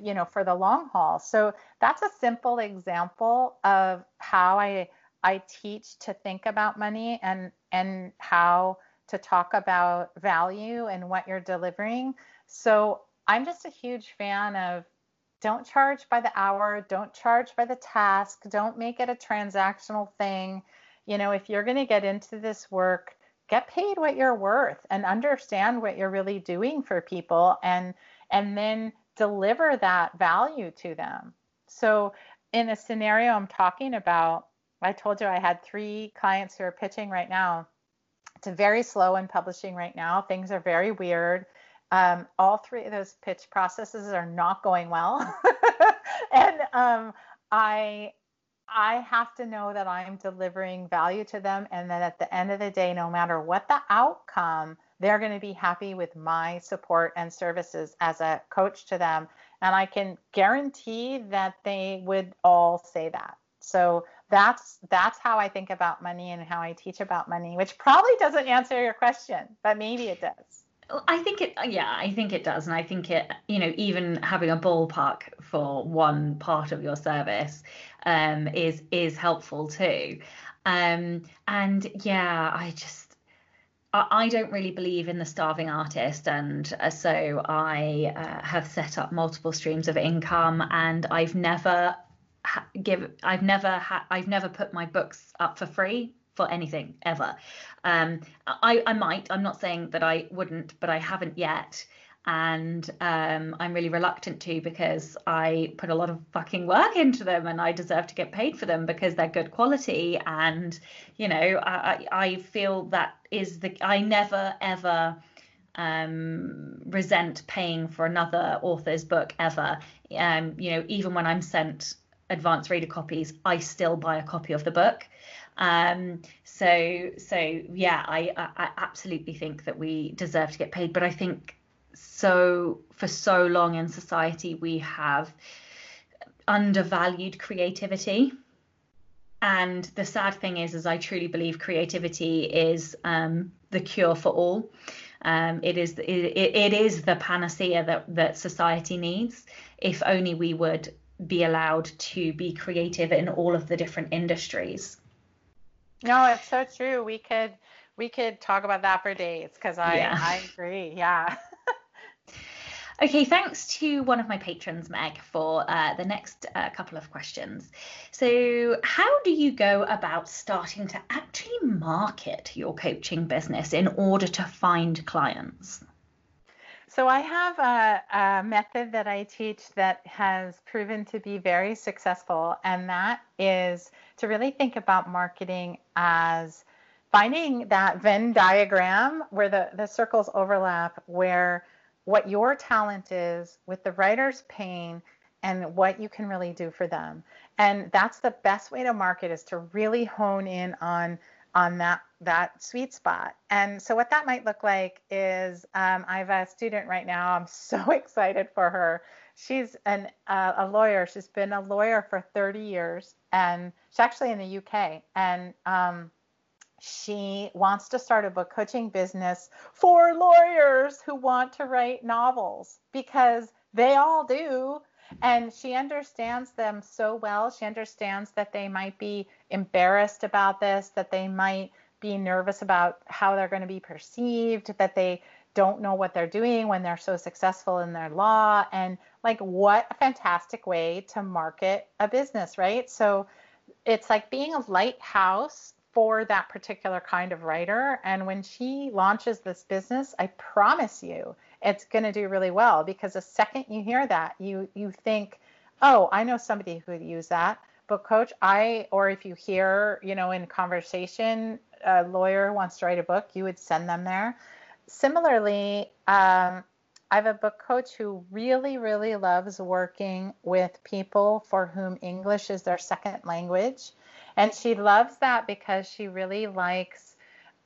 you know, for the long haul. So that's a simple example of how I I teach to think about money and and how to talk about value and what you're delivering. So I'm just a huge fan of don't charge by the hour, don't charge by the task, don't make it a transactional thing. You know, if you're going to get into this work, get paid what you're worth and understand what you're really doing for people and and then deliver that value to them. So in a scenario i'm talking about i told you i had three clients who are pitching right now. It's very slow in publishing right now. Things are very weird um, all three of those pitch processes are not going well (laughs) and um, i I have to know that I'm delivering value to them and that at the end of the day, no matter what the outcome, they're going to be happy with my support and services as a coach to them. And I can guarantee that they would all say that. So that's that's how I think about money and how I teach about money, which probably doesn't answer your question, but maybe it does. I think it, yeah, I think it does. And I think it, you know, even having a ballpark for one part of your service um, is is helpful too. Um, and yeah, I just, I, I don't really believe in the starving artist. And uh, so I uh, have set up multiple streams of income and I've never ha- give, I've never had, I've never put my books up for free for anything ever. Um, I, I might. I'm not saying that I wouldn't, but I haven't yet. And um, I'm really reluctant to because I put a lot of fucking work into them and I deserve to get paid for them because they're good quality. And, you know, I, I feel that is the, I never ever um, resent paying for another author's book ever. Um, you know, even when I'm sent advanced reader copies, I still buy a copy of the book. Um, so so yeah, I, I absolutely think that we deserve to get paid, but I think so for so long in society we have undervalued creativity. And the sad thing is, is I truly believe creativity is um, the cure for all. Um, it is it, it is the panacea that that society needs. If only we would be allowed to be creative in all of the different industries. No, it's so true. We could we could talk about that for days because I yeah. I agree. Yeah. (laughs) Okay, thanks to one of my patrons, Meg, for uh, the next uh, couple of questions. So, how do you go about starting to actually market your coaching business in order to find clients? So, I have a, a method that I teach that has proven to be very successful, and that is to really think about marketing as finding that Venn diagram where the, the circles overlap, where what your talent is with the writer's pain and what you can really do for them. And that's the best way to market is to really hone in on on that that sweet spot. And so what that might look like is um, I have a student right now. I'm (laughs) so excited for her she's an uh, a lawyer. She's been a lawyer for 30 years, and she's actually in the UK. And um, she wants to start a book coaching business for lawyers who want to write novels because they all do. And she understands them so well. She understands that they might be embarrassed about this, that they might be nervous about how they're going to be perceived, that they don't know what they're doing when they're so successful in their law. And like what a fantastic way to market a business right so it's like being a lighthouse for that particular kind of writer. And when she launches this business, I promise you, it's going to do really well because the second you hear that, you you think, "Oh, I know somebody who would use that." Book coach, I or if you hear, you know, in conversation, a lawyer wants to write a book, you would send them there. Similarly, um, I have a book coach who really, really loves working with people for whom English is their second language. And she loves that because she really likes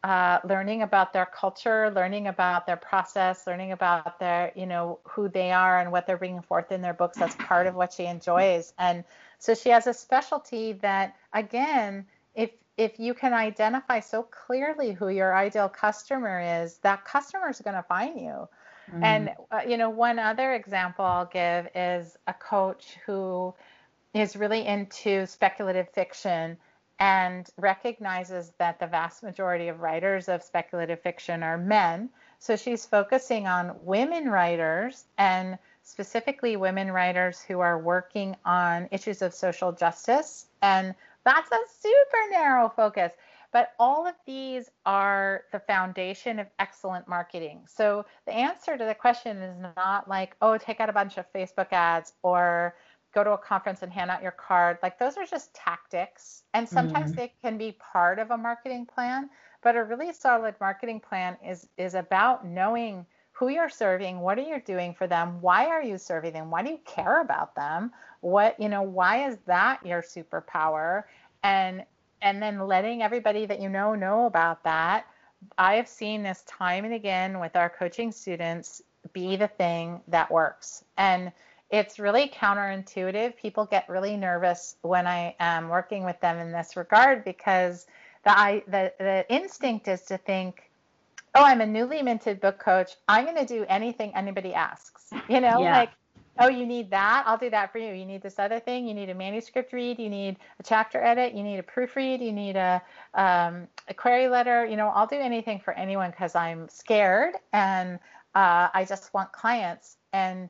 uh, learning about their culture, learning about their process, learning about their, you know, who they are and what they're bringing forth in their books. That's part of what she enjoys. And so she has a specialty that, again, if if you can identify so clearly who your ideal customer is, that customer is going to find you. Mm. And uh, you know, one other example I'll give is a coach who is really into speculative fiction and recognizes that the vast majority of writers of speculative fiction are men. So she's focusing on women writers and specifically women writers who are working on issues of social justice. And that's a super narrow focus. But all of these are the foundation of excellent marketing. So the answer to the question is not like, oh, take out a bunch of Facebook ads or go to a conference and hand out your card. Like those are just tactics. And sometimes mm. they can be part of a marketing plan. But a really solid marketing plan is is about knowing who you're serving, what are you doing for them, why are you serving them, why do you care about them, what you know, why is that your superpower, and and then letting everybody that you know know about that. I have seen this time and again with our coaching students be the thing that works. And it's really counterintuitive. People get really nervous when I am working with them in this regard because the, I, the, the instinct is to think, oh, I'm a newly minted book coach. I'm going to do anything anybody asks. (laughs) You know, yeah. like oh, you need that? I'll do that for you. You need this other thing. You need a manuscript read. You need a chapter edit. You need a proofread. You need a, um, a query letter. You know, I'll do anything for anyone because I'm scared and uh, I just want clients. And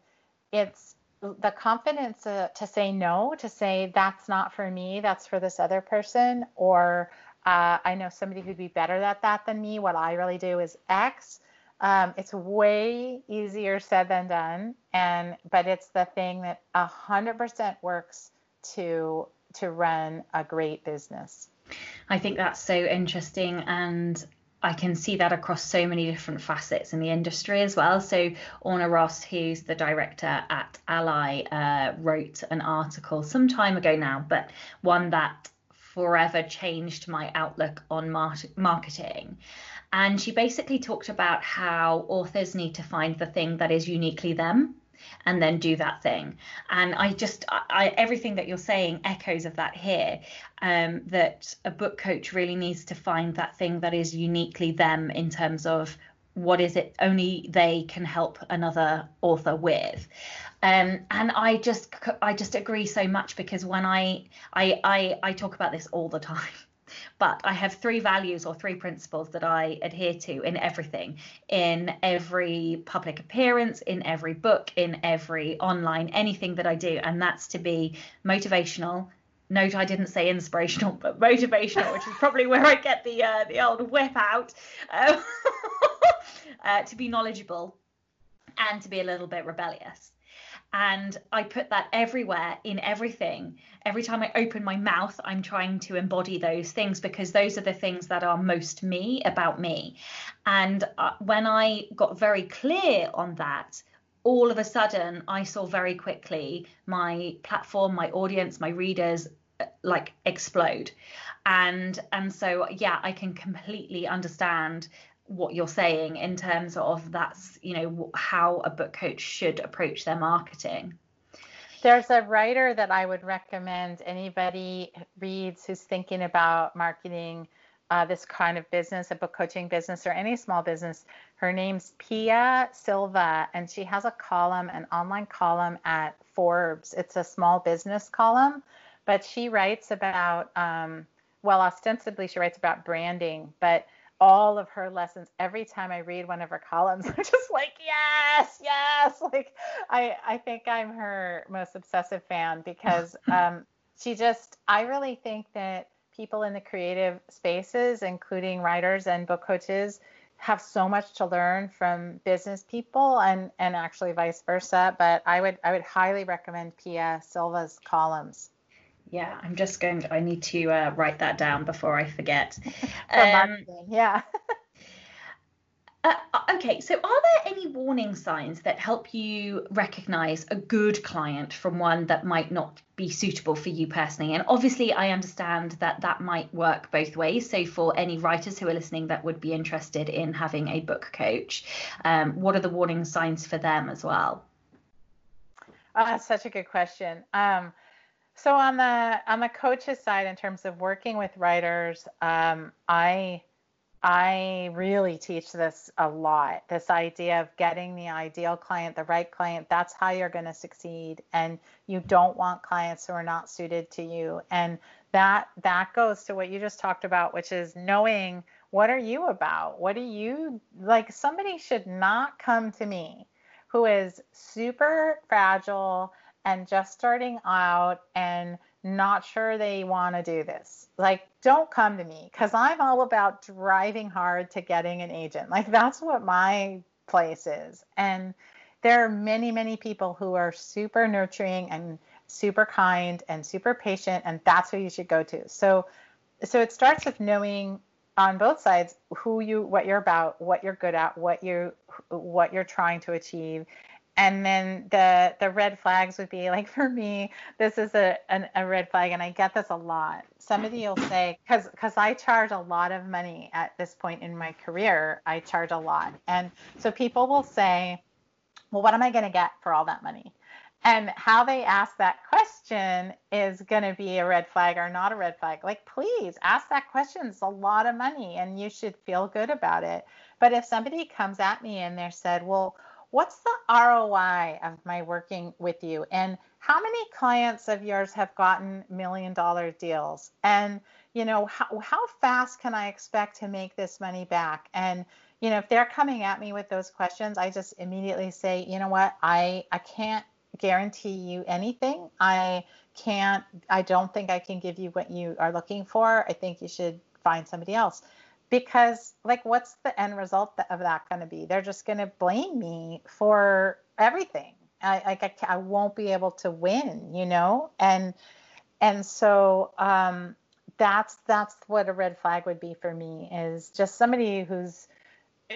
it's the confidence uh, to say no, to say that's not for me, that's for this other person, or uh, I know somebody who'd be better at that than me. What I really do is X. Um, it's way easier said than done, and but it's the thing that a hundred percent works to to run a great business. I think that's so interesting, and I can see that across so many different facets in the industry as well. So Orna Ross, who's the director at ALLi, uh, wrote an article some time ago now, but one that forever changed my outlook on mar- marketing. And she basically talked about how authors need to find the thing that is uniquely them and then do that thing. And I just, I, everything that you're saying echoes of that here. Um, that a book coach really needs to find that thing that is uniquely them in terms of what is it only they can help another author with. Um, and I just, I just agree so much because when I, I, I, I talk about this all the time but I have three values or three principles that I adhere to in everything, in every public appearance, in every book, in every online, anything that I do. And that's to be motivational. Note I didn't say inspirational, but motivational, which is probably where I get the uh, the old whip out. Uh, (laughs) uh, to be knowledgeable and to be a little bit rebellious and I put that everywhere in everything. Every time I open my mouth, I'm trying to embody those things because those are the things that are most me about me. And uh, when I got very clear on that, all of a sudden I saw very quickly my platform, my audience, my readers uh, like explode and and so yeah i can completely understand what you're saying in terms of that's you know how a book coach should approach their marketing. There's a writer that i would recommend anybody reads who's thinking about marketing uh, this kind of business a book coaching business or any small business. Her name's pia silva and she has a column an online column at forbes. It's a small business column but she writes about um, well ostensibly she writes about branding but all of her lessons every time I read one of her columns. (laughs) I'm just like, yes, yes. (laughs) Like I I think I'm her most obsessive fan because (laughs) um, she just I really think that people in the creative spaces, including writers and book coaches, have so much to learn from business people and and actually vice versa but i would i would highly recommend pia silva's columns yeah i'm just going to i need to uh, write that down before i forget (laughs) um, yeah (laughs) uh, okay, so are there any warning signs that help you recognize a good client from one that might not be suitable for you personally? And obviously, I understand that that might work both ways. So, for any writers who are listening that would be interested in having a book coach, um, what are the warning signs for them as well? Uh, such a good question. Um, so on the on the coaches side, in terms of working with writers, um, I I really teach this a lot. This idea of getting the ideal client, the right client, that's how you're going to succeed. And you don't want clients who are not suited to you. And that that goes to what you just talked about, which is knowing what are you about? What do you like somebody should not come to me who is super fragile and just starting out and not sure they want to do this. Like, don't come to me because I'm all about driving hard to getting an agent. Like, that's what my place is. And there are many, many people who are super nurturing and super kind and super patient, and that's who you should go to. So, so it starts with knowing on both sides who you what you're about what you're good at what you what you're trying to achieve and then the the red flags would be like for me this is a an, a red flag and i get this a lot. Somebody will say because because i charge a lot of money at this point in my career i charge a lot. And so people will say well what am i going to get for all that money and how they ask that question is going to be a red flag or not a red flag. Like please ask that question. It's a lot of money and you should feel good about it. But if somebody comes at me and they said well what's the ROI of my working with you? And how many clients of yours have gotten million dollar deals? And, you know, how, how fast can I expect to make this money back? And, you know, if they're coming at me with those questions, I just immediately say, you know what, I, I can't guarantee you anything. I can't, I don't think I can give you what you are looking for. I think you should find somebody else because like what's the end result of that going to be? They're just going to blame me for everything. I like I, I won't be able to win you know? And and so um that's that's what a red flag would be for me is just somebody who's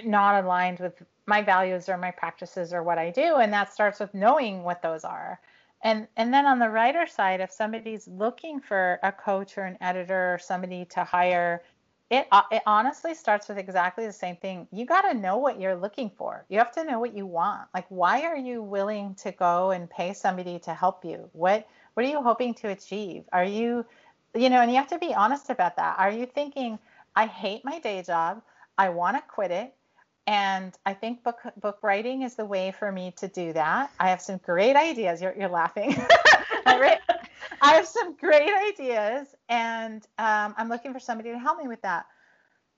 not aligned with my values or my practices or what I do and that starts with knowing what those are. And and then on the writer side if somebody's looking for a coach or an editor or somebody to hire it uh, it honestly starts with exactly the same thing. You got to know what you're looking for. You have to know what you want. Like why are you willing to go and pay somebody to help you? What what are you hoping to achieve? Are you you know, and you have to be honest about that. Are you thinking I hate my day job. I want to quit it. And I think book book writing is the way for me to do that. I have some great ideas. You're, you're laughing. (laughs) (laughs) I have some great ideas, and um, I'm looking for somebody to help me with that.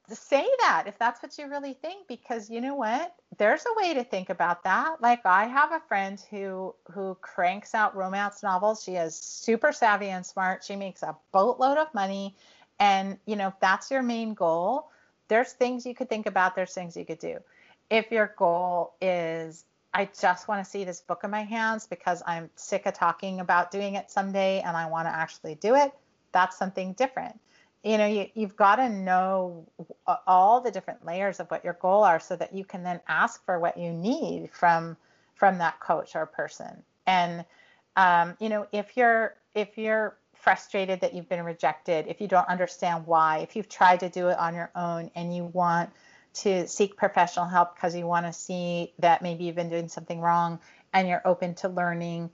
Say that if that's what you really think, because you know what, there's a way to think about that. Like I have a friend who who cranks out romance novels. She is super savvy and smart. She makes a boatload of money, and you know if that's your main goal, there's things you could think about. There's things you could do. If your goal is I just want to see this book in my hands because I'm sick of talking about doing it someday and I want to actually do it. That's something different. You know, you, you've got to know all the different layers of what your goal are so that you can then ask for what you need from from that coach or person. And um, you know, if you're if you're frustrated that you've been rejected, if you don't understand why, if you've tried to do it on your own and you want to seek professional help because you want to see that maybe you've been doing something wrong and you're open to learning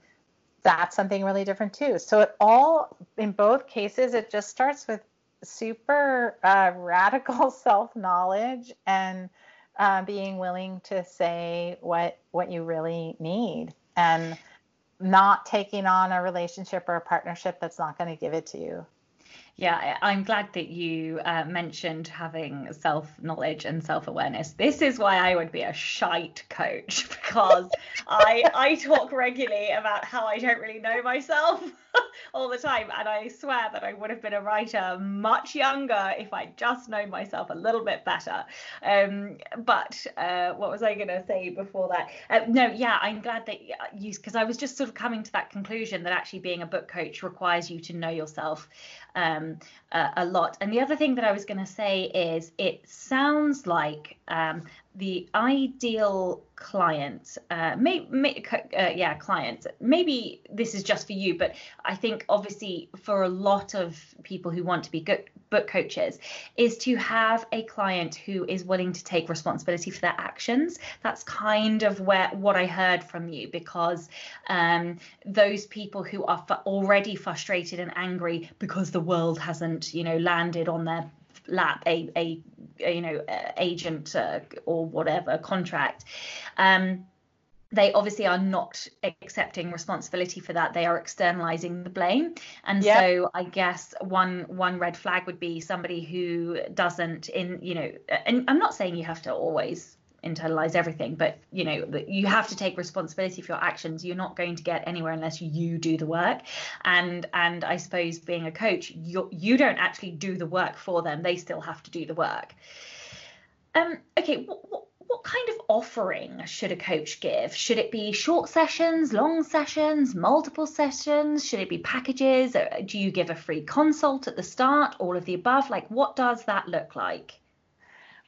that's something really different too. So it all in both cases it just starts with super uh, radical (laughs) self knowledge and uh, being willing to say what what you really need and not taking on a relationship or a partnership that's not going to give it to you yeah, I'm glad that you uh, mentioned having self knowledge and self awareness. This is why I would be a shite coach (laughs) because I I talk regularly about how I don't really know myself. (laughs) all the time. And I swear that I would have been a writer much younger if I'd just known myself a little bit better. Um, but uh, what was I going to say before that? Uh, no, yeah, I'm glad that you, because I was just sort of coming to that conclusion that actually being a book coach requires you to know yourself um, a, a, lot. And the other thing that I was going to say is it sounds like um, the ideal client, uh, may, may, uh, yeah, client. Maybe this is just for you, but I think obviously for a lot of people who want to be good book coaches is to have a client who is willing to take responsibility for their actions. That's kind of where what I heard from you because um, those people who are already frustrated and angry because the world hasn't, you know, landed on their lap a, a, a you know uh, agent uh, or whatever contract um, they obviously are not accepting responsibility for that. They are externalizing the blame. And yep. so i guess one one red flag would be somebody who doesn't in you know and i'm not saying you have to always internalize everything but you know you have to take responsibility for your actions. You're not going to get anywhere unless you do the work. And and i suppose being a coach you you don't actually do the work for them. They still have to do the work. Um okay what, what, what kind of offering should a coach give? Should it be short sessions, long sessions, multiple sessions? Should it be packages? Uh, do you give a free consult at the start? All of the above? Like, what does that look like?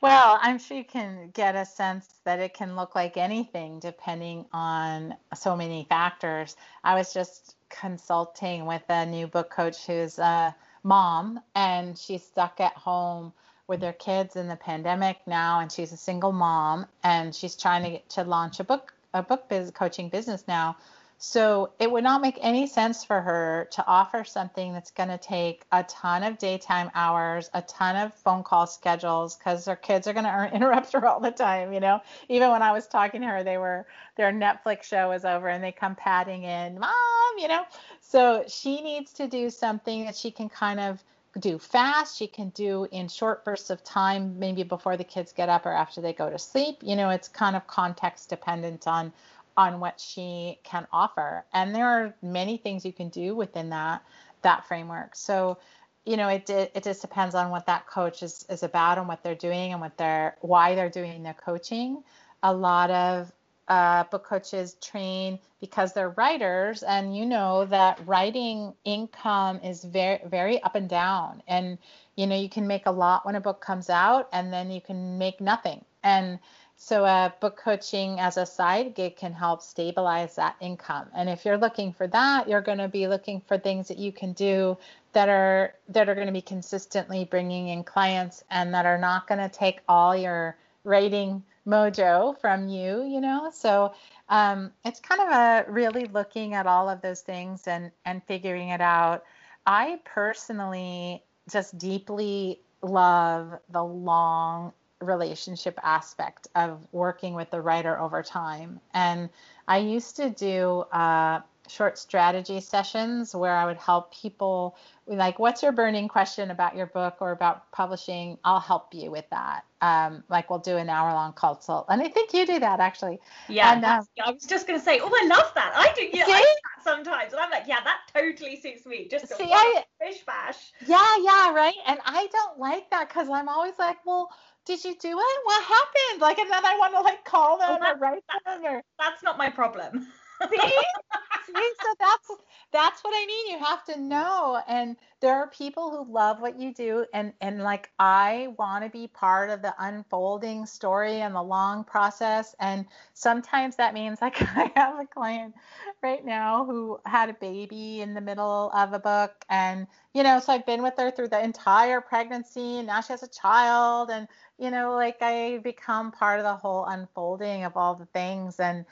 Well, I'm sure you can get a sense that it can look like anything depending on so many factors. I was just consulting with a new book coach who's a mom and she's stuck at home with their kids in the pandemic now and she's a single mom and she's trying to get to launch a book a book biz, coaching business now so it would not make any sense for her to offer something that's going to take a ton of daytime hours, a ton of phone call schedules, because her kids are going (laughs) to interrupt her all the time. You know, even when I was talking to her, they were their Netflix show was over and they come padding in, mom. You know, so she needs to do something that she can kind of do fast. She can do in short bursts of time, maybe before the kids get up or after they go to sleep. You know, it's kind of context dependent on on what she can offer. And there are many things you can do within that that framework. So, you know, it it just depends on what that coach is is about and what they're doing and what they're why they're doing their coaching. A lot of uh, book coaches train because they're writers, and you know that writing income is very very up and down. And you know, you can make a lot when a book comes out, and then you can make nothing. And so, uh, book coaching as a side gig can help stabilize that income. And if you're looking for that, you're going to be looking for things that you can do that are that are going to be consistently bringing in clients and that are not going to take all your rating mojo from you. You know, so um, it's kind of a really looking at all of those things and and figuring it out. I personally just deeply love the long relationship aspect of working with the writer over time. And I used to do uh, short strategy sessions where I would help people like, what's your burning question about your book or about publishing? I'll help you with that. Um, like we'll do an hour long consult. And I think you do that actually. Yeah. And, um, I was just going to say, oh, I love that. I do. Yeah, see? I do that sometimes. And I'm like, yeah, that totally suits me. Just see, I, fish bash. Yeah, yeah, right. And I don't like that because I'm always like, well, did you do it? What happened? Like, and then I want to like call them well, or write them or. That's not my problem. See? (laughs) See, so that's that's what I mean. You have to know. And there are people who love what you do and and like I want to be part of the unfolding story and the long process. And sometimes that means like (laughs) I have a client right now who had a baby in the middle of a book and you know, so I've been with her through the entire pregnancy and now she has a child and you know, like I become part of the whole unfolding of all the things and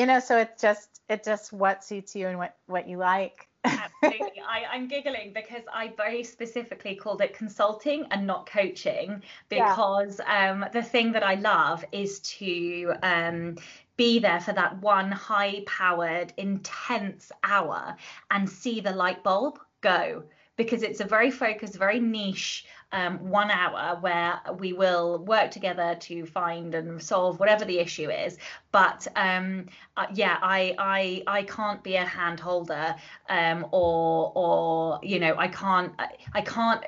you know so it's just it just what suits you and what what you like (laughs) Absolutely. I, I'm giggling because I very specifically called it consulting and not coaching because yeah. um, the thing that I love is to um, be there for that one high powered, intense hour and see the light bulb go because it's a very focused, very niche um, one hour where we will work together to find and solve whatever the issue is. But um, uh, yeah, I I I can't be a hand holder um, or or you know I can't I, can't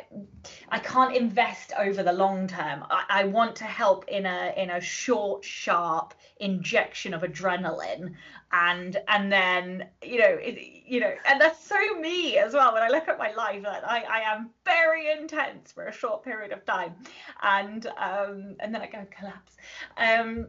I can't invest over the long term. I, I want to help in a in a short, sharp injection of adrenaline and and then you know it, you know and that's so me as well. When i look at my life that I, I am very intense for a short period of time. And um and then i go collapse. Um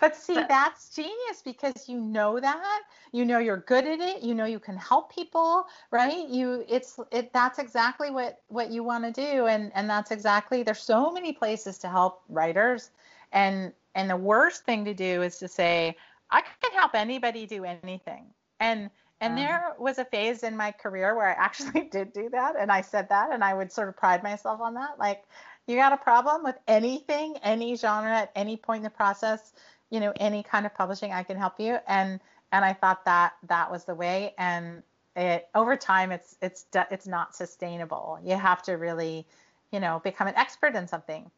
but see but, that's genius because you know that. You know you're good at it. You know you can help people right? You it's it that's exactly what what you want to do. And and that's exactly there's so many places to help writers. And and the worst thing to do is to say I can help anybody do anything. And and uh-huh. there was a phase in my career where I (laughs) actually did do that and I said that and I would sort of pride myself on that. Like you got a problem with anything, any genre at any point in the process, you know, any kind of publishing, I can help you. And and I thought that that was the way and it over time it's it's it's not sustainable. You have to really, you know, become an expert in something.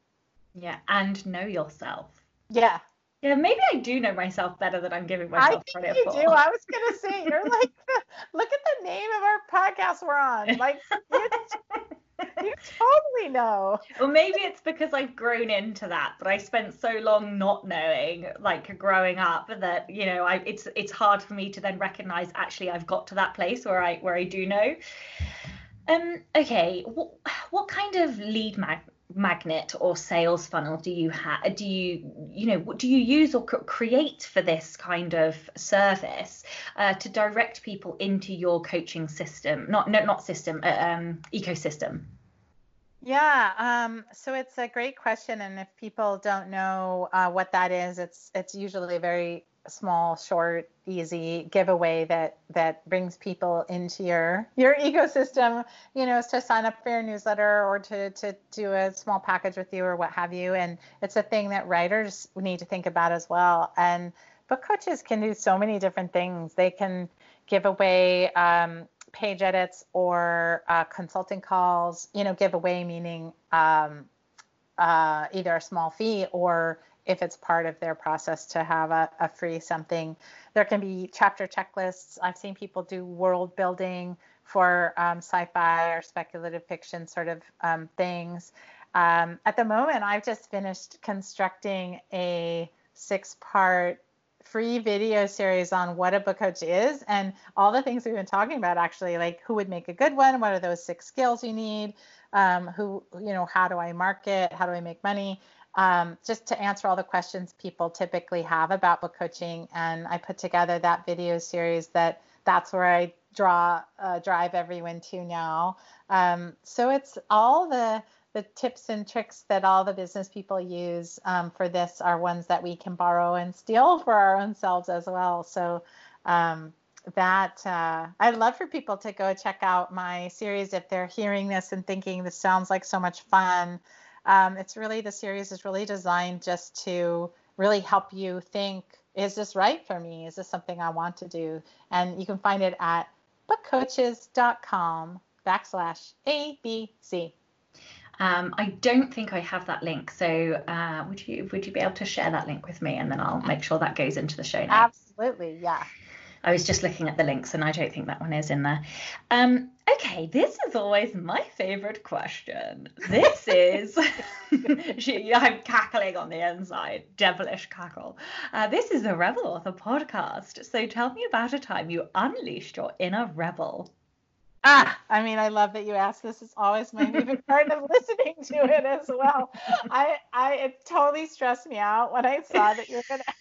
Yeah, and know yourself. Yeah, yeah, maybe I do know myself better than I'm giving myself I credit you for. do. I was gonna say you're like, look at the name of our podcast we're on. Like, you, (laughs) you totally know. Well, maybe it's because I've grown into that, but I spent so long not knowing, like growing up, that you know, I it's it's hard for me to then recognize actually I've got to that place where I where I do know. Um. Okay. What what kind of lead mag magnet or sales funnel do you have do you you know what do you use or create for this kind of service uh, to direct people into your coaching system? Not no, not system uh, um, ecosystem. Yeah um, so it's a great question and if people don't know uh, what that is it's it's usually very small, short, easy giveaway that that brings people into your your ecosystem, you know, is to sign up for your newsletter or to to do a small package with you or what have you. And it's a thing that writers need to think about as well. And book coaches can do so many different things. They can give away um, page edits or uh, consulting calls. You know, give away meaning um, uh, either a small fee or if it's part of their process to have a, a free something. There can be chapter checklists. I've seen people do world building for um, sci-fi or speculative fiction sort of um, things. Um, at the moment, I've just finished constructing a six-part free video series on what a book coach is and all the things we've been talking about actually like who would make a good one what are those six skills you need um, who you know how do i market how do i make money um, just to answer all the questions people typically have about book coaching. And I put together that video series that that's where I draw uh, drive everyone to now. Um, so it's all the the tips and tricks that all the business people use um, for this are ones that we can borrow and steal for our own selves as well. So um, that uh, I'd love for people to go check out my series if they're hearing this and thinking this sounds like so much fun. Um, it's really the series is really designed just to really help you think is this right for me? Is this something I want to do? And you can find it at bookcoaches.com backslash ABC. Um, I don't think I have that link. So uh, would you would you be able to share that link with me, and then I'll make sure that goes into the show notes. Absolutely, yeah. I was just looking at the links and I don't think that one is in there. Um, okay, this is always my favorite question. This is, (laughs) she, I'm cackling on the inside, devilish cackle. Uh, this is the Rebel Author podcast. So tell me about a time you unleashed your inner rebel. Ah, I mean, I love that you asked this. It's always my favorite (laughs) part of listening to it as well. I, I, it totally stressed me out when I saw that you were going to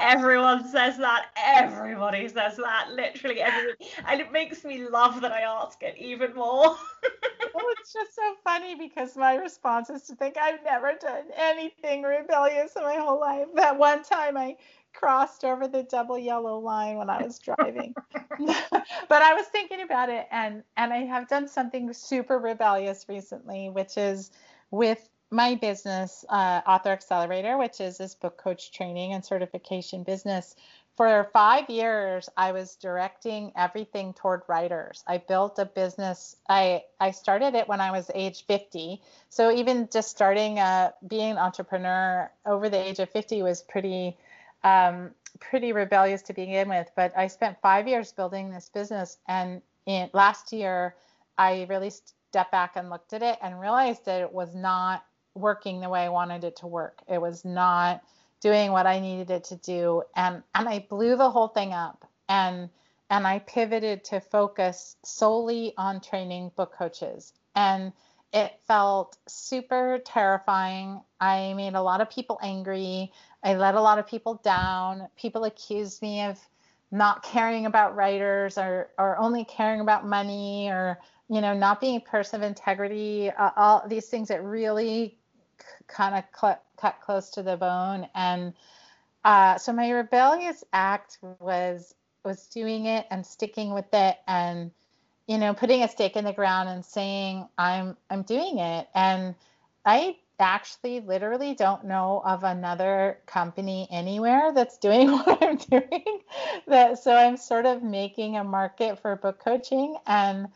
Everyone says that. Everybody says that. Literally everybody. And it makes me love that I ask it even more. (laughs) well, it's just so funny because my response is to think I've never done anything rebellious in my whole life. That one time I crossed over the double yellow line when I was driving. (laughs) but I was thinking about it and and I have done something super rebellious recently, which is with my business, uh, Author Accelerator, which is this book coach training and certification business, for five years i was directing everything toward writers. I built a business. I i started it when i was age 50 so even just starting uh, being an entrepreneur over the age of 50 was pretty um, pretty rebellious to begin with. But i spent five years building this business and in last year i really stepped back and looked at it and realized that it was not working the way i wanted it to work it was not doing what I needed it to do and and I blew the whole thing up and and I pivoted to focus solely on training book coaches and it felt super terrifying. I made a lot of people angry. I let a lot of people down. People accused me of not caring about writers or or only caring about money or you know not being a person of integrity uh, all these things that really kind of cl- cut close to the bone. And uh, so my rebellious act was was doing it and sticking with it and you know putting a stake in the ground and saying I'm I'm doing it. And I actually literally don't know of another company anywhere that's doing (laughs) what I'm doing. that so I'm sort of making a market for book coaching and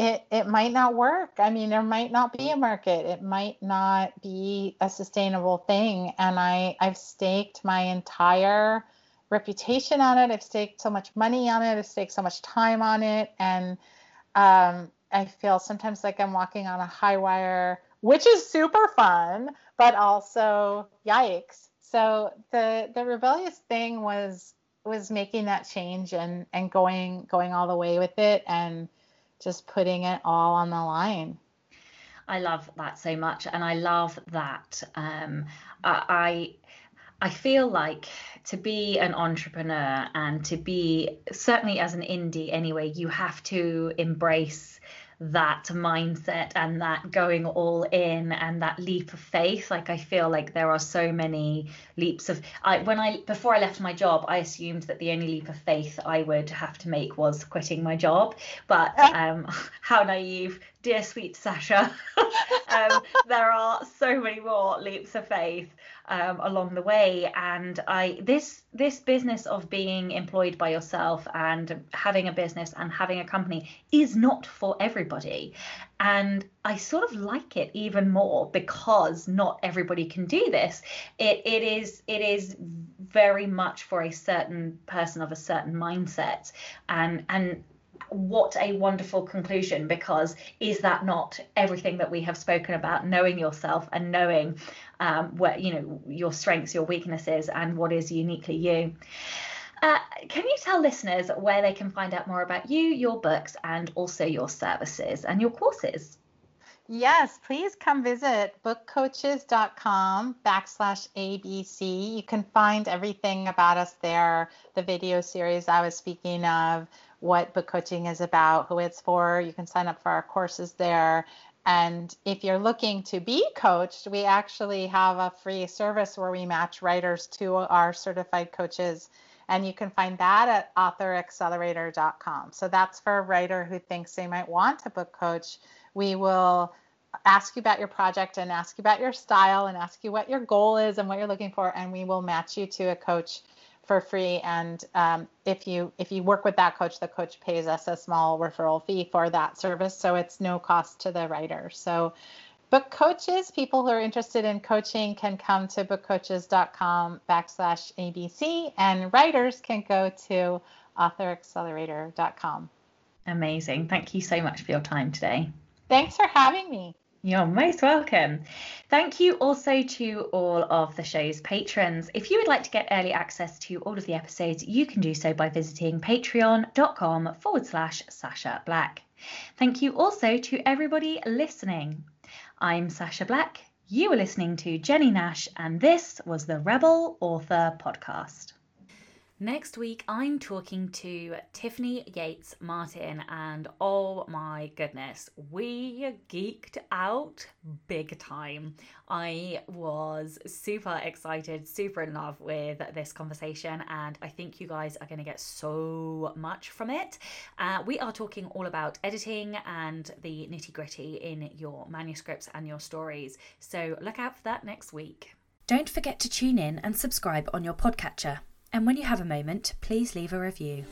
it it might not work. I mean, there might not be a market. It might not be a sustainable thing. And I I've staked my entire reputation on it. I've staked so much money on it. I've staked so much time on it, and um, I feel sometimes like I'm walking on a high wire, which is super fun, but also yikes. So the the rebellious thing was was making that change and and going going all the way with it and just putting it all on the line. I love that so much, and I love that um, I I feel like to be an entrepreneur and to be certainly as an indie anyway, you have to embrace that mindset and that going all in and that leap of faith. Like i feel like there are so many leaps of i when i before i left my job i assumed that the only leap of faith i would have to make was quitting my job. But um (laughs) how naive dear sweet Sacha (laughs) um, there are so many more leaps of faith um, along the way. And I this this business of being employed by yourself and having a business and having a company is not for everybody. And I sort of like it even more because not everybody can do this. It it is it is very much for a certain person of a certain mindset and and what a wonderful conclusion because is that not everything that we have spoken about knowing yourself and knowing um, you know your strengths your weaknesses and what is uniquely you uh, can you tell listeners where they can find out more about you your books and also your services and your courses Yes, please come visit bookcoaches.com backslash ABC. You can find everything about us there, the video series I was speaking of, what book coaching is about, who it's for. You can sign up for our courses there. And if you're looking to be coached, we actually have a free service where we match writers to our certified coaches. And you can find that at authoraccelerator.com. So that's for a writer who thinks they might want a book coach. We will ask you about your project and ask you about your style and ask you what your goal is and what you're looking for. And we will match you to a coach for free. And um, if you if you work with that coach, the coach pays us a small referral fee for that service, so it's no cost to the writer. So book coaches, people who are interested in coaching can come to bookcoaches.com backslash ABC and writers can go to authoraccelerator.com. Amazing. Thank you so much for your time today. Thanks for having me. You're most welcome. Thank you also to all of the show's patrons. If you would like to get early access to all of the episodes, you can do so by visiting patreon.com forward slash Sacha Black. Thank you also to everybody listening. I'm Sacha Black. You are listening to Jennie Nash, and this was the Rebel Author Podcast. Next week, I'm talking to Tiffany Yates Martin, and oh my goodness, we geeked out big time. I was super excited, super in love with this conversation, and I think you guys are going to get so much from it. Uh, we are talking all about editing and the nitty gritty in your manuscripts and your stories. So look out for that next week. Don't forget to tune in and subscribe on your podcatcher. And when you have a moment, please leave a review.